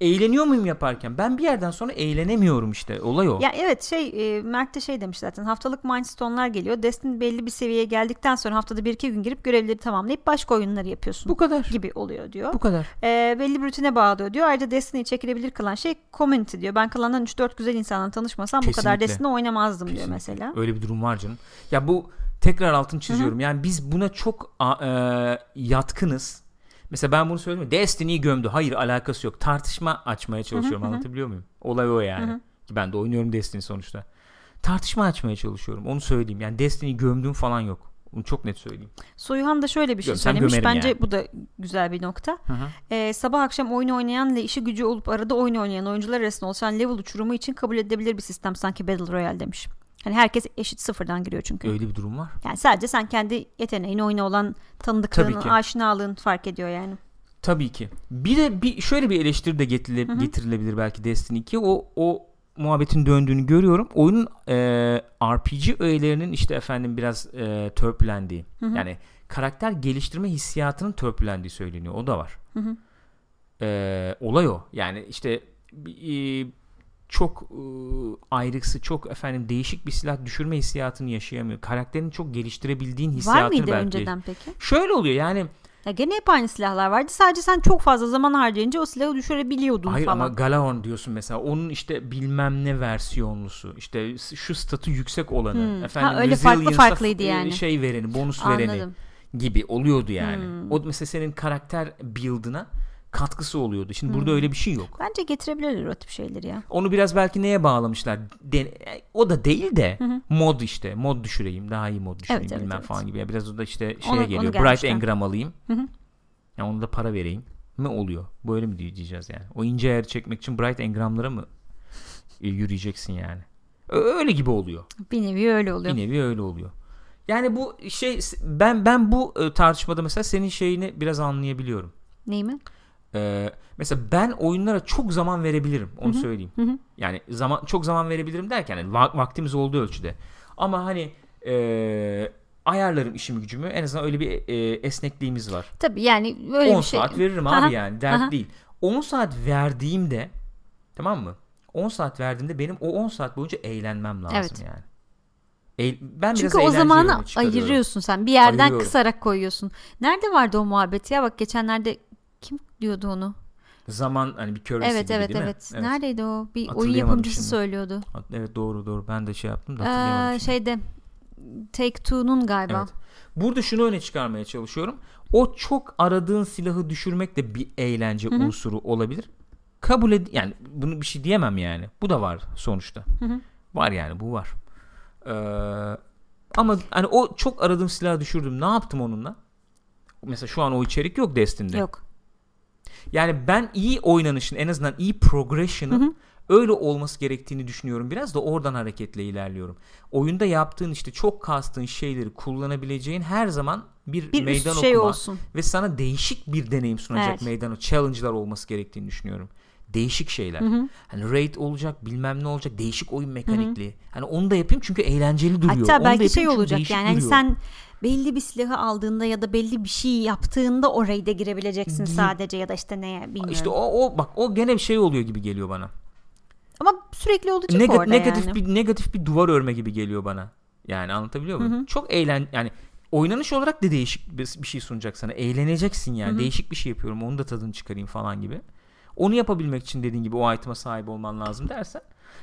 eğleniyor muyum yaparken? Ben bir yerden sonra eğlenemiyorum işte. Olay o. Ya evet şey e, Mert de şey demiş zaten haftalık milestone'lar geliyor. Destiny belli bir seviyeye geldikten sonra haftada bir iki gün girip görevleri tamamlayıp başka oyunları yapıyorsun bu kadar. gibi oluyor diyor. Bu kadar. E, belli bir rutine bağlıyor diyor. Ayrıca Destiny'yi çekilebilir kılan şey community diyor. Ben klandan 3-4 güzel insanla tanışmasam bu kadar Kesinlikle. Destiny oynamazdım diyor Kesinlikle. mesela. Öyle bir durum var canım. Ya bu tekrar altını çiziyorum. Yani biz buna çok a- e, yatkınız. Mesela ben bunu söyledim. Destiny'yi gömdü. Hayır alakası yok. Tartışma açmaya çalışıyorum. Anlatabiliyor muyum? Olay o yani. Ki ben de oynuyorum Destiny sonuçta. Tartışma açmaya çalışıyorum. Onu söyleyeyim. Yani Destiny'yi gömdüğüm falan yok. Bunu çok net söyleyeyim. Soyuhan da şöyle bir şey Gömsem söylemiş. Bence yani. bu da güzel bir nokta. Hı hı. Ee, sabah akşam oyun oynayan ve işi gücü olup arada oyun oynayan oyuncular arasında oluşan level uçurumu için kabul edilebilir bir sistem sanki Battle Royale demiş. Hani herkes eşit sıfırdan giriyor çünkü. Öyle bir durum var. Yani sadece sen kendi yeteneğine oyuna olan tanıdıklığın, aşinalığın fark ediyor yani. Tabii ki. Bir de bir şöyle bir eleştiri de getirile- getirilebilir belki Destiny 2. O o muhabbetin döndüğünü görüyorum. Oyunun e, RPG öğelerinin işte efendim biraz e, törpülendiği. Yani karakter geliştirme hissiyatının törpülendiği söyleniyor. O da var. E, olay o. Yani işte e, çok e, ayrıksı, çok efendim değişik bir silah düşürme hissiyatını yaşayamıyor. Karakterini çok geliştirebildiğin hissiyatını Var mıydı belki. önceden peki? Şöyle oluyor yani Ya gene hep aynı silahlar vardı. Sadece sen çok fazla zaman harcayınca o silahı düşürebiliyordun Hayır falan. ama Galahorn diyorsun mesela onun işte bilmem ne versiyonlusu işte şu statü yüksek olanı Hmm. efendim Ha, öyle farklı farklıydı f- yani. şey vereni bonus vereni Anladım. gibi oluyordu yani. Hmm. O mesela senin karakter build'ına katkısı oluyordu. Şimdi burada öyle bir şey yok. Bence getirebilirler o tip şeyleri ya. Onu biraz belki neye bağlamışlar? De- o da değil de mod işte. Mod düşüreyim. Daha iyi mod düşüreyim Evet, evet, bilmem evet. falan gibi. Ya biraz o da işte şeye Onu- onu geliyor. Bright gelmişler. Engram alayım. Hı hı. Ya onu da para vereyim. Mi oluyor? Böyle mi diyeceğiz yani? O ince ayarı çekmek için Bright Engram'lara mı e, yürüyeceksin yani? Öyle gibi oluyor. Bir nevi öyle oluyor. Bir nevi öyle oluyor. Yani bu şey ben ben bu e, tartışmada mesela senin şeyini biraz anlayabiliyorum. Neyi mi? Ee, mesela ben oyunlara çok zaman verebilirim onu söyleyeyim. hı. Yani zaman çok zaman verebilirim derken yani va- vaktimiz olduğu ölçüde. Ama hani e, ayarlarım işimi gücümü en azından öyle bir e, esnekliğimiz var. Tabii yani öyle 10 bir şey. saat veririm Aha, abi yani dert aha. değil. 10 saat verdiğimde tamam mı? 10 saat verdiğimde benim o 10 saat boyunca eğlenmem lazım Evet. yani. Ben Çünkü biraz o zamanı ayırıyorsun sen. Bir yerden Ayırıyorum. kısarak koyuyorsun. Nerede vardı o muhabbet ya? Bak geçenlerde kim diyordu onu? Zaman hani bir köresi evet gibi evet değil mi? evet. Neredeydi o? Bir oyun yapımcısı şimdi. söylüyordu. Evet doğru doğru ben de şey yaptım da hatırlayamadım Ee, şeyde Take Two'nun galiba. Evet. Burada şunu öne çıkarmaya çalışıyorum. O çok aradığın silahı düşürmek de bir eğlence unsuru olabilir. Kabul ed yani bunu bir şey diyemem yani. Bu da var sonuçta. hı. Var yani bu var. Ee, ama hani o çok aradığım silahı düşürdüm. Ne yaptım onunla? Mesela şu an o içerik yok Destiny'de. Yok. Yani ben iyi oynanışın en azından iyi progression'ın öyle olması gerektiğini düşünüyorum. Biraz da oradan hareketle ilerliyorum. Oyunda yaptığın işte çok kastığın şeyleri kullanabileceğin her zaman bir, Bir meydan şey okuma olsun. ve sana değişik bir deneyim sunacak Evet. meydan o challenge'lar olması gerektiğini düşünüyorum. Değişik şeyler. Hani raid olacak, bilmem ne olacak, değişik oyun mekanikli. Hani onu da yapayım çünkü eğlenceli duruyor. Hatta Onu belki şey olacak yani hani sen belli bir silahı aldığında ya da belli bir şey yaptığında orayı da girebileceksin Gi- sadece ya da işte neye bilmiyorum. işte o, o bak o gene bir şey oluyor gibi geliyor bana. Ama sürekli olacak Nega- orada negatif yani. bir negatif bir duvar örme gibi geliyor bana. Yani anlatabiliyor muyum? Çok eğlen yani oynanış olarak da değişik bir, bir şey sunacak sana. Eğleneceksin yani. Değişik bir şey yapıyorum. Onu da tadını çıkarayım falan gibi. Onu yapabilmek için dediğin gibi o item'a sahip olman lazım dersen.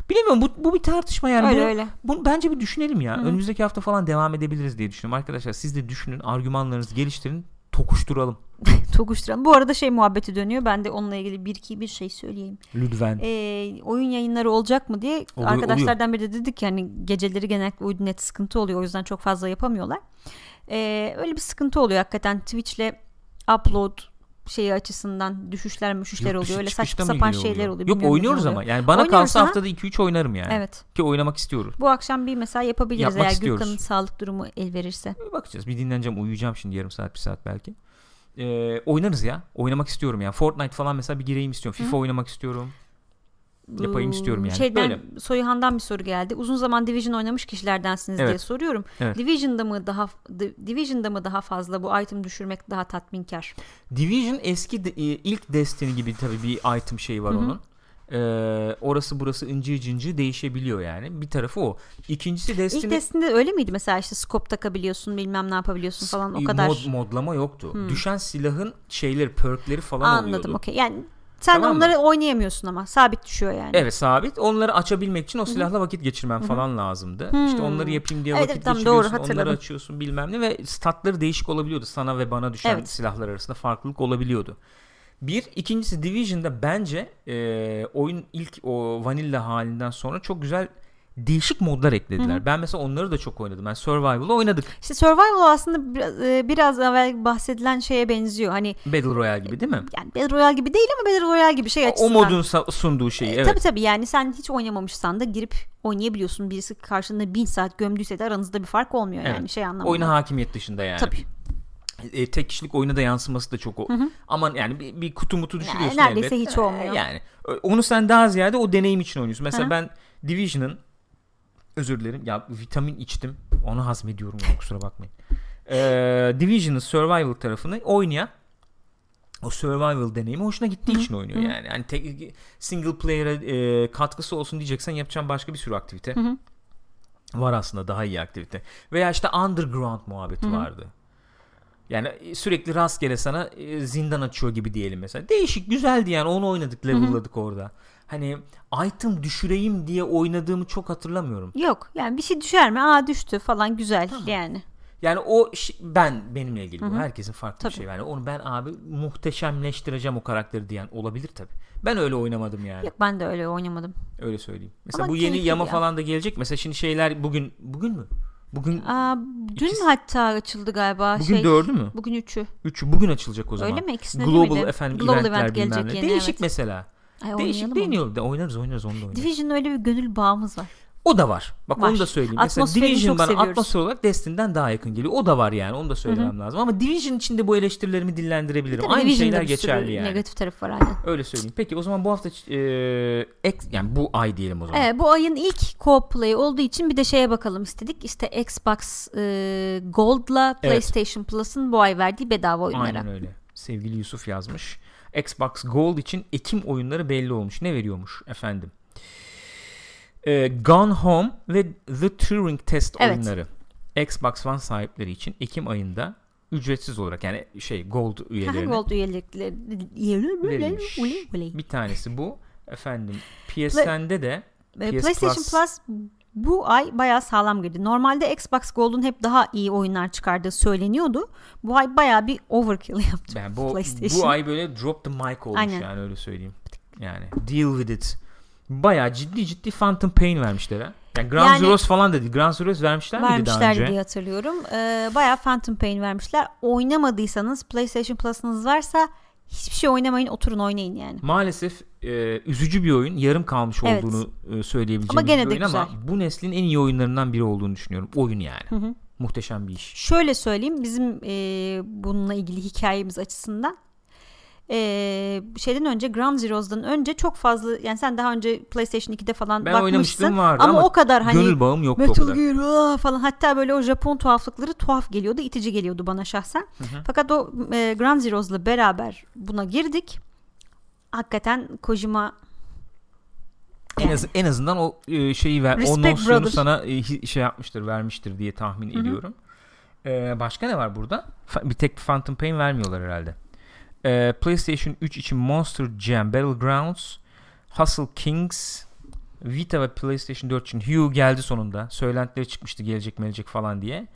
Bilemiyorum bu, bu bir tartışma yani. Öyle Bunu- öyle. bunu bence bir düşünelim ya. Önümüzdeki hafta falan devam edebiliriz diye düşünüyorum. Arkadaşlar siz de düşünün, argümanlarınızı geliştirin, tokuşturalım. Tokuşturan. Bu arada şey muhabbeti dönüyor. Ben de onunla ilgili bir iki bir şey söyleyeyim. Lütfen. Ee, oyun yayınları olacak mı diye Oluyor, arkadaşlardan biri de dedi ki hani geceleri genellikle uydu net sıkıntı oluyor. O yüzden çok fazla yapamıyorlar. Ee, öyle bir sıkıntı oluyor hakikaten. Twitch'le upload şeyi açısından düşüşler müşüşler dışı oluyor. Öyle çıkışta saçma sapan şeyler oluyor. Yok Bilmiyorum oynuyoruz ama. oluyor. Yani bana Oynuyoruz, kalsa aha. haftada 2-3 oynarım yani. Evet. Ki oynamak istiyoruz. Bu akşam bir mesela yapabiliriz Yapmak eğer istiyoruz. Gülkan'ın sağlık durumu el verirse. Bir bakacağız. Bir dinleneceğim. Uyuyacağım şimdi yarım saat bir saat belki. Ee, oynarız ya. Oynamak istiyorum ya. Fortnite falan mesela bir gireyim istiyorum. FIFA oynamak istiyorum. Yapayım istiyorum yani. Şeyden Böyle. Soyuhan'dan bir soru geldi. Uzun zaman Division oynamış kişilerdensiniz Evet. diye soruyorum. Evet. Division'da mı daha Di- Division'da mı daha fazla bu item düşürmek daha tatminkar? Division eski de- ilk Destiny gibi tabii bir item şeyi var Hı hı. onun. Ee, orası burası incir cincir değişebiliyor yani. Bir tarafı o. İkincisi Destiny İlk Destiny'de öyle miydi mesela işte scope takabiliyorsun bilmem ne yapabiliyorsun falan o e, kadar. mod- modlama yoktu. Hmm. Düşen silahın şeyleri, perkleri falan Anladım oluyordu. okey. Yani sen Tamam mı? onları oynayamıyorsun ama sabit düşüyor yani. Evet sabit. Onları açabilmek için o silahla vakit geçirmen falan lazımdı. Hı. İşte onları yapayım diye Evet, vakit tamam, geçiriyorsun. doğru, onları açıyorsun bilmem ne ve statları değişik olabiliyordu. Sana ve bana düşen Evet. silahlar arasında farklılık olabiliyordu. Bir. ikincisi Division'da bence e, oyun ilk o vanilla halinden sonra çok güzel değişik modlar eklediler. Ben mesela onları da çok oynadım. Ben Survival'ı oynadık. İşte Survival aslında biraz, e, biraz evvel bahsedilen şeye benziyor. Hani Battle Royale gibi değil mi? yani Battle Royale gibi değil ama Battle Royale gibi şey O açısından. modun sa- sunduğu şeyi. E, Evet. Tabii tabii yani sen hiç oynamamışsan da girip oynayabiliyorsun. Birisi karşında bin saat gömdüyse de aranızda bir fark olmuyor Evet. yani şey anlamında. Oyuna hakimiyet dışında yani. Tabii. E, tek kişilik oyuna da yansıması da çok o. Aman yani bir, bir kutu mutu düşürüyorsun neredeyse elbet. hiç olmuyor. E, Yani e, onu sen daha ziyade o deneyim için oynuyorsun. Mesela Hı hı. ben Division'ın özür dilerim ya vitamin içtim. Onu hazmediyorum kusura bakmayın. Ee, Division'ın survival tarafını oynayan o survival deneyimi hoşuna gittiği için oynuyor yani. Yani tek, single player'a e, katkısı olsun diyeceksen yapacağın başka bir sürü aktivite hı. var aslında daha iyi aktivite. Veya işte underground muhabbeti vardı. Yani sürekli rastgele sana e, zindan açıyor gibi diyelim mesela. Değişik güzeldi yani onu oynadık level'ladık orada. Hani item düşüreyim diye oynadığımı çok hatırlamıyorum. Yok yani bir şey düşer mi? Aa düştü falan güzel yani. Yani o ben benimle ilgili bu. Herkesin farklı Tabii. bir şey. Yani onu ben abi muhteşemleştireceğim o karakteri diyen olabilir tabi. Ben öyle oynamadım yani. Yok ben de öyle oynamadım. Öyle söyleyeyim. Mesela Ama bu yeni yama ya. falan da gelecek. Mesela şimdi şeyler bugün bugün mü? Bugün Aa, dün İkisi- hatta açıldı galiba bugün şey. dördü mü? Bugün üçü. Üçü bugün açılacak o zaman. Öyle mi? İkisine Global miydi? efendim Global eventler event gelecek yeni, Değişik evet. mesela. Ay, Değişik deniyor. De, oynarız oynarız onu da oynarız. Division'ın öyle bir gönül bağımız var. O da var. Bak Var. onu da söyleyeyim. Mesela Division bana seviyoruz. atmosfer olarak Destiny'den daha yakın geliyor. O da var yani. Onu da söylemem lazım. Ama Division içinde bu eleştirilerimi dillendirebilirim. Tabii Aynı Division'da şeyler geçerli yani. Negatif tarafı var aynen. Öyle söyleyeyim. Peki o zaman bu hafta e, ek, yani bu ay diyelim o zaman. Evet, bu ayın ilk co-op play olduğu için bir de şeye bakalım istedik. İşte Xbox e, Gold'la Evet. PlayStation Plus'ın bu ay verdiği bedava oyunlara. Aynen öyle. Sevgili Yusuf yazmış. Xbox Gold için Ekim oyunları belli olmuş. Ne veriyormuş efendim? Ee, Gone Home ve The Turing Test Evet. oyunları Xbox One sahipleri için Ekim ayında ücretsiz olarak yani şey Gold üyelerine Gold üyelikleri verilmiş. Bir tanesi bu. Efendim PSN'de de PS PlayStation Plus- Plus. Bu ay bayağı sağlam girdi. Normalde Xbox Gold'un hep daha iyi oyunlar çıkardığı söyleniyordu. Bu ay bayağı bir overkill yaptı. ben bu bu ay böyle drop the mic olmuş Aynen. yani öyle söyleyeyim. Yani deal with it. Bayağı ciddi ciddi Phantom Pain vermişler ha. Yani Grand Yani- Zeroes falan dedi. Grand Zeroes vermişler, miydi daha önce? diye hatırlıyorum. Ee, bayağı Phantom Pain vermişler. Oynamadıysanız PlayStation Plus'ınız varsa hiçbir şey oynamayın oturun oynayın yani. Maalesef e, üzücü bir oyun. Yarım kalmış Evet. olduğunu e, söyleyebileceğim Ama gene bir de oyun ama güzel. bu neslin en iyi oyunlarından biri olduğunu düşünüyorum. Oyun yani. Muhteşem bir iş. Şöyle söyleyeyim bizim e, bununla ilgili hikayemiz açısından e, şeyden önce Ground Zeroes'dan önce çok fazla yani sen daha önce PlayStation 2'de falan Ben bakmışsın vardı ama, ama o kadar hani Gönül bağım yoktu o Metal. Gear falan hatta böyle o Japon tuhaflıkları tuhaf geliyordu itici geliyordu bana şahsen fakat o e, Ground Zeroes'la beraber buna girdik hakikaten Kojima En, az, en azından o e, şeyi ver, o Respect nosyonu brother. sana e, şey yapmıştır, vermiştir diye tahmin ediyorum. E, başka ne var burada? Fa- bir tek Phantom Pain vermiyorlar herhalde. E, PlayStation 3 için Monster Jam Battlegrounds, Hustle Kings, Vita ve PlayStation 4 için Hue geldi sonunda. Söylentileri çıkmıştı gelecek gelecek falan diye.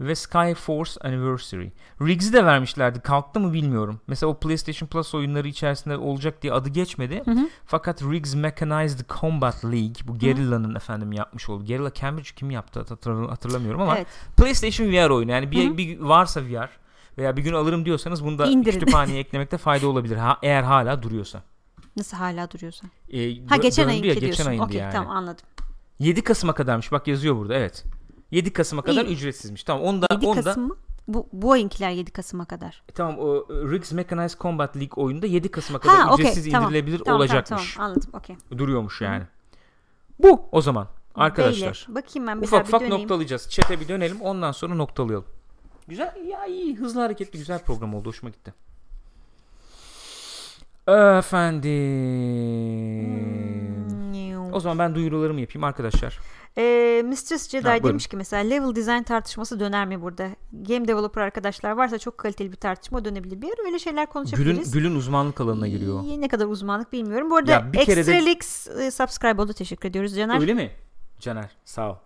Ve Skyforce Anniversary. Riggs'i de vermişlerdi. Kalktı mı bilmiyorum. Mesela o PlayStation Plus oyunları içerisinde olacak diye adı geçmedi. Fakat Riggs Mechanized Combat League bu Guerrilla'nın efendim yapmış olduğu. Guerrilla Cambridge kim yaptı hatırla- hatırlamıyorum ama evet PlayStation VR oyunu. Yani bir, bir varsa VR veya bir gün alırım diyorsanız bunu da İndirin. kütüphaneye eklemekte fayda olabilir. Ha, eğer hala duruyorsa. nasıl hala duruyorsa Ee, ha geçen ayınki ya, diyorsun geçen ayındı okey yani. tamam anladım 7 Kasım'a kadarmış bak yazıyor burada evet. 7 Kasım'a kadar İyi. ücretsizmiş. Tamam onu da 7 onu da Kasım mı Bu, bu ayınkiler 7 Kasım'a kadar. E, tamam o e, Riggs Mechanized Combat League oyunda 7 Kasım'a kadar Ha, ücretsiz tamam. indirilebilir Tamam, olacakmış. Tamam, tamam anladım. Okey. Duruyormuş yani. Bu o zaman arkadaşlar. Beyler, bakayım ben bir Ufak ufak döneyim. noktalayacağız. Çete bir dönelim ondan sonra noktalayalım. Güzel ya iyi hızlı hareketli güzel program oldu hoşuma gitti. Efendim. O zaman ben duyurularımı yapayım arkadaşlar. Ee, Mistress Jedi Ha, demiş ki mesela level design tartışması döner mi burada? Game developer arkadaşlar varsa çok kaliteli bir tartışma dönebilir. Bir ara öyle şeyler Gül'ün, konuşabiliriz. Gül'ün uzmanlık alanına giriyor. İyi, Ne kadar uzmanlık bilmiyorum. Bu arada Ya bir kere de- Extralix e, subscribe oldu. Teşekkür ediyoruz Caner. Öyle mi? Caner sağ ol.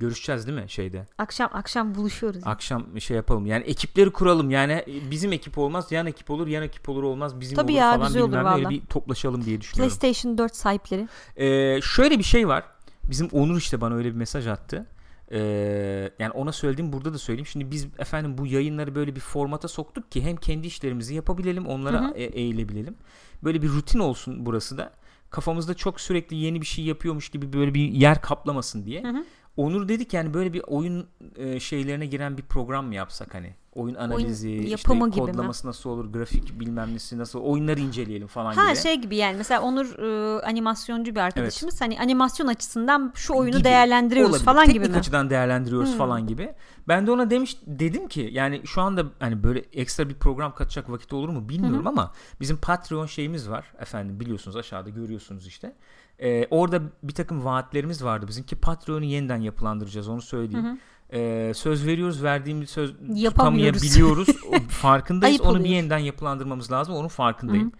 Görüşeceğiz değil mi şeyde? Akşam akşam buluşuyoruz. Akşam şey yapalım. Yani ekipleri kuralım. Yani e, bizim ekip olmaz, yan ekip olur, yan ekip olur olmaz, bizim Tabii olur ya, falan güzel olur bilmem ne. Öyle bir toplaşalım diye düşünüyorum. PlayStation 4 sahipleri. Ee, şöyle bir şey var. Bizim Onur işte bana öyle bir mesaj attı. Ee, yani ona söyledim burada da söyleyeyim. Şimdi biz efendim bu yayınları böyle bir formata soktuk ki hem kendi işlerimizi yapabilelim, onlara e- eğilebilelim. Böyle bir rutin olsun burası da. Kafamızda çok sürekli yeni bir şey yapıyormuş gibi böyle bir yer kaplamasın diye. Hı hı. Onur dedi ki yani böyle bir oyun e, şeylerine giren bir program mı yapsak hani? Oyun analizi, yapımı işte gibi mi? kodlaması nasıl olur, grafik bilmem nesi nasıl, oyunları inceleyelim falan Ha gibi. şey gibi yani mesela Onur e, animasyoncu bir arkadaşımız. Hani animasyon açısından şu oyunu Gibi. değerlendiriyoruz Olabilir. falan Teknik gibi mi? açıdan değerlendiriyoruz Hmm. falan gibi. Ben de ona demiş dedim ki yani şu anda hani böyle ekstra bir program katacak vakit olur mu bilmiyorum ama bizim Patreon şeyimiz var efendim biliyorsunuz aşağıda görüyorsunuz işte. Ee, orada bir takım vaatlerimiz vardı bizimki Patreon'u yeniden yapılandıracağız onu söyleyeyim. Ee, söz veriyoruz verdiğimiz söz tutamayabiliyoruz farkındayız Ayıp onu bir oluyor. yeniden yapılandırmamız lazım onun farkındayım.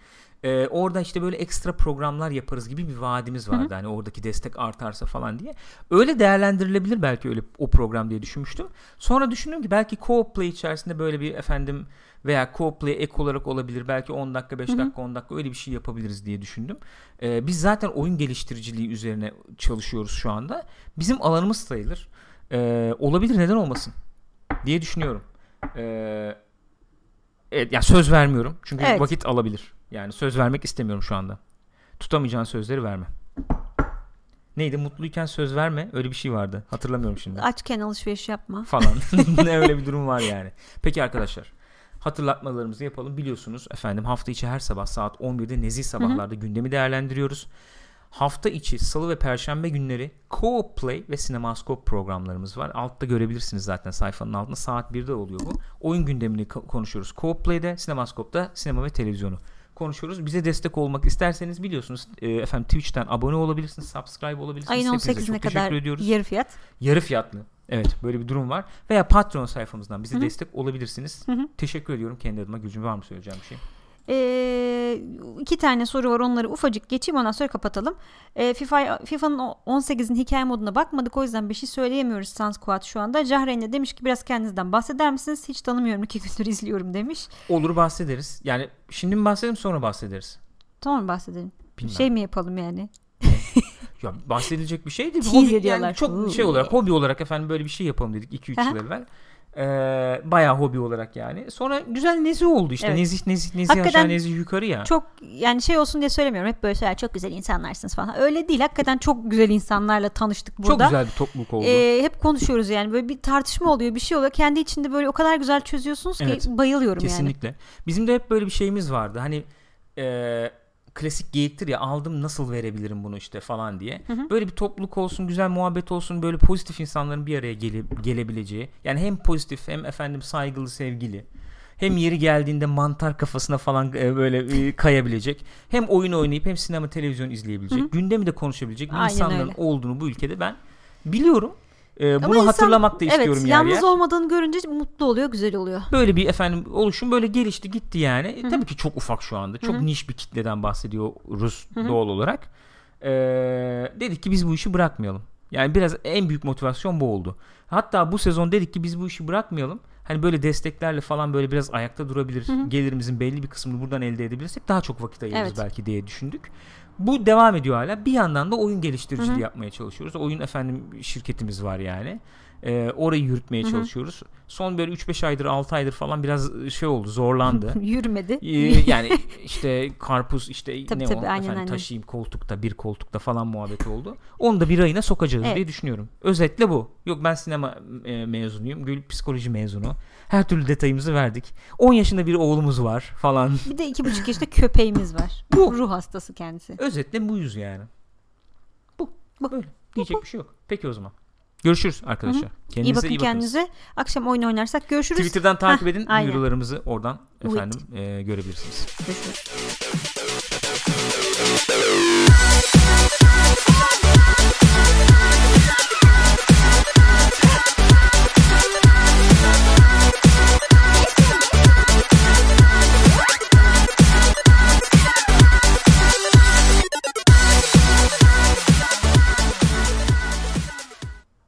Ee, orada işte böyle ekstra programlar yaparız gibi bir vaadimiz vardı. Hani oradaki destek artarsa falan diye. Öyle değerlendirilebilir belki öyle o program diye düşünmüştüm. Sonra düşündüm ki belki co-op play içerisinde böyle bir efendim veya co-op play ek olarak olabilir. Belki 10 dakika 5 dakika 10 dakika öyle bir şey yapabiliriz diye düşündüm. Ee, biz zaten oyun geliştiriciliği üzerine çalışıyoruz şu anda. Bizim alanımız sayılır. Ee, olabilir neden olmasın diye düşünüyorum. Ee, evet yani söz vermiyorum. Çünkü Evet. vakit alabilir. Yani söz vermek istemiyorum şu anda. Tutamayacağın sözleri verme. Neydi? Mutluyken söz verme. Öyle bir şey vardı. Hatırlamıyorum şimdi. Açken alışveriş yapma. Falan. ne öyle bir durum var yani. Peki arkadaşlar. Hatırlatmalarımızı yapalım. Biliyorsunuz efendim hafta içi her sabah saat 11'de nezih sabahlarda gündemi değerlendiriyoruz. Hafta içi salı ve perşembe günleri Co-op Play ve Cinemascope programlarımız var. Altta görebilirsiniz zaten sayfanın altında. Saat 1'de oluyor bu. Oyun gündemini ko- konuşuyoruz. Co-op Play'de, Cinemascope'da sinema ve televizyonu konuşuyoruz. Bize destek olmak isterseniz biliyorsunuz e, efendim Twitch'ten abone olabilirsiniz, subscribe olabilirsiniz. Ayın Hepinize 18'ine çok kadar ediyoruz. yarı fiyat. Yarı fiyatlı. Evet böyle bir durum var. Veya Patreon sayfamızdan bize Hı hı. destek olabilirsiniz. Hı hı. Teşekkür ediyorum kendi adıma. Gülcüm var mı söyleyeceğim bir şey? Ee, iki tane soru var onları ufacık geçeyim ondan sonra kapatalım. Ee, FIFA FIFA'nın o- 18'in hikaye moduna bakmadık o yüzden bir şey söyleyemiyoruz Sans Squad şu anda. Cahreyn de demiş ki biraz kendinizden bahseder misiniz? Hiç tanımıyorum iki gündür izliyorum demiş. Olur bahsederiz. Yani şimdi mi bahsedelim sonra bahsederiz. Tamam bahsedelim. Bilmem. Şey mi yapalım yani? Ya bahsedilecek bir şey değil. Tease Hobi, ediyorlar. yani çok Uuu. şey olarak hobi olarak efendim böyle bir şey yapalım dedik 2-3 Aha. yıl evvel. Ee, bayağı hobi olarak yani. Sonra güzel nezih oldu işte. Evet. Nezih nezih nezih Hakikaten aşağı nezih yukarı ya. Çok yani şey olsun diye söylemiyorum. Hep böyle şeyler çok güzel insanlarsınız falan. Öyle değil. Hakikaten çok güzel insanlarla tanıştık burada. Çok güzel bir topluluk oldu. Ee, hep konuşuyoruz yani böyle bir tartışma oluyor bir şey oluyor kendi içinde böyle o kadar güzel çözüyorsunuz ki Evet. bayılıyorum yani. Kesinlikle. Bizim de hep böyle bir şeyimiz vardı. Hani e, klasik geyiktir ya aldım nasıl verebilirim bunu işte falan diye. hı. Böyle bir topluluk olsun, güzel muhabbet olsun, böyle pozitif insanların bir araya gele- gelebileceği. Yani hem pozitif hem efendim saygılı, sevgili. Hem yeri geldiğinde mantar kafasına falan e, böyle e, kayabilecek. Hem oyun oynayıp hem sinema televizyon izleyebilecek. Hı hı. Gündemi de konuşabilecek bir Aynen insanların öyle. olduğunu bu ülkede ben biliyorum. E, bunu insan- hatırlamak da istiyorum evet, yer yalnız yer. olmadığını görünce mutlu oluyor güzel oluyor. Böyle bir efendim oluşum böyle gelişti gitti yani. Hı. Tabii ki çok ufak şu anda. Çok Hı hı. niş bir kitleden bahsediyoruz Hı hı. doğal olarak. Ee, dedik ki biz bu işi bırakmayalım. Yani biraz en büyük motivasyon bu oldu. Hatta bu sezon dedik ki biz bu işi bırakmayalım. Hani böyle desteklerle falan böyle biraz ayakta durabilir. Hı hı. Gelirimizin belli bir kısmını buradan elde edebilirsek daha çok vakit ayırırız Evet. belki diye düşündük. Bu devam ediyor hala. Bir yandan da oyun geliştiriciliği Hı hı. yapmaya çalışıyoruz. Oyun efendim şirketimiz var yani. E, orayı yürütmeye Hı-hı. çalışıyoruz. Son böyle 3-5 aydır 6 aydır falan biraz şey oldu zorlandı. Yürümedi. Ee, yani işte karpuz işte Tabii, ne tabii, o aynen, efendim aynen. taşıyayım koltukta bir koltukta falan muhabbeti oldu. Onu da bir ayına sokacağız Evet. diye düşünüyorum. Özetle bu. Yok ben sinema e, mezunuyum. Gül psikoloji mezunu. Her türlü detayımızı verdik. 10 yaşında bir oğlumuz var falan. Bir de iki buçuk yaşında köpeğimiz var. Bu. Ruh hastası kendisi. Özetle buyuz yani. Bu. Bu. Böyle. Diyecek bir şey yok. Peki o zaman. Görüşürüz arkadaşlar. Hı hı. Kendinize iyi bakın iyi bakınız. kendinize. Akşam oyun oynarsak görüşürüz. Twitter'dan takip edin. Heh, oradan efendim e, görebilirsiniz. Görüşürüz.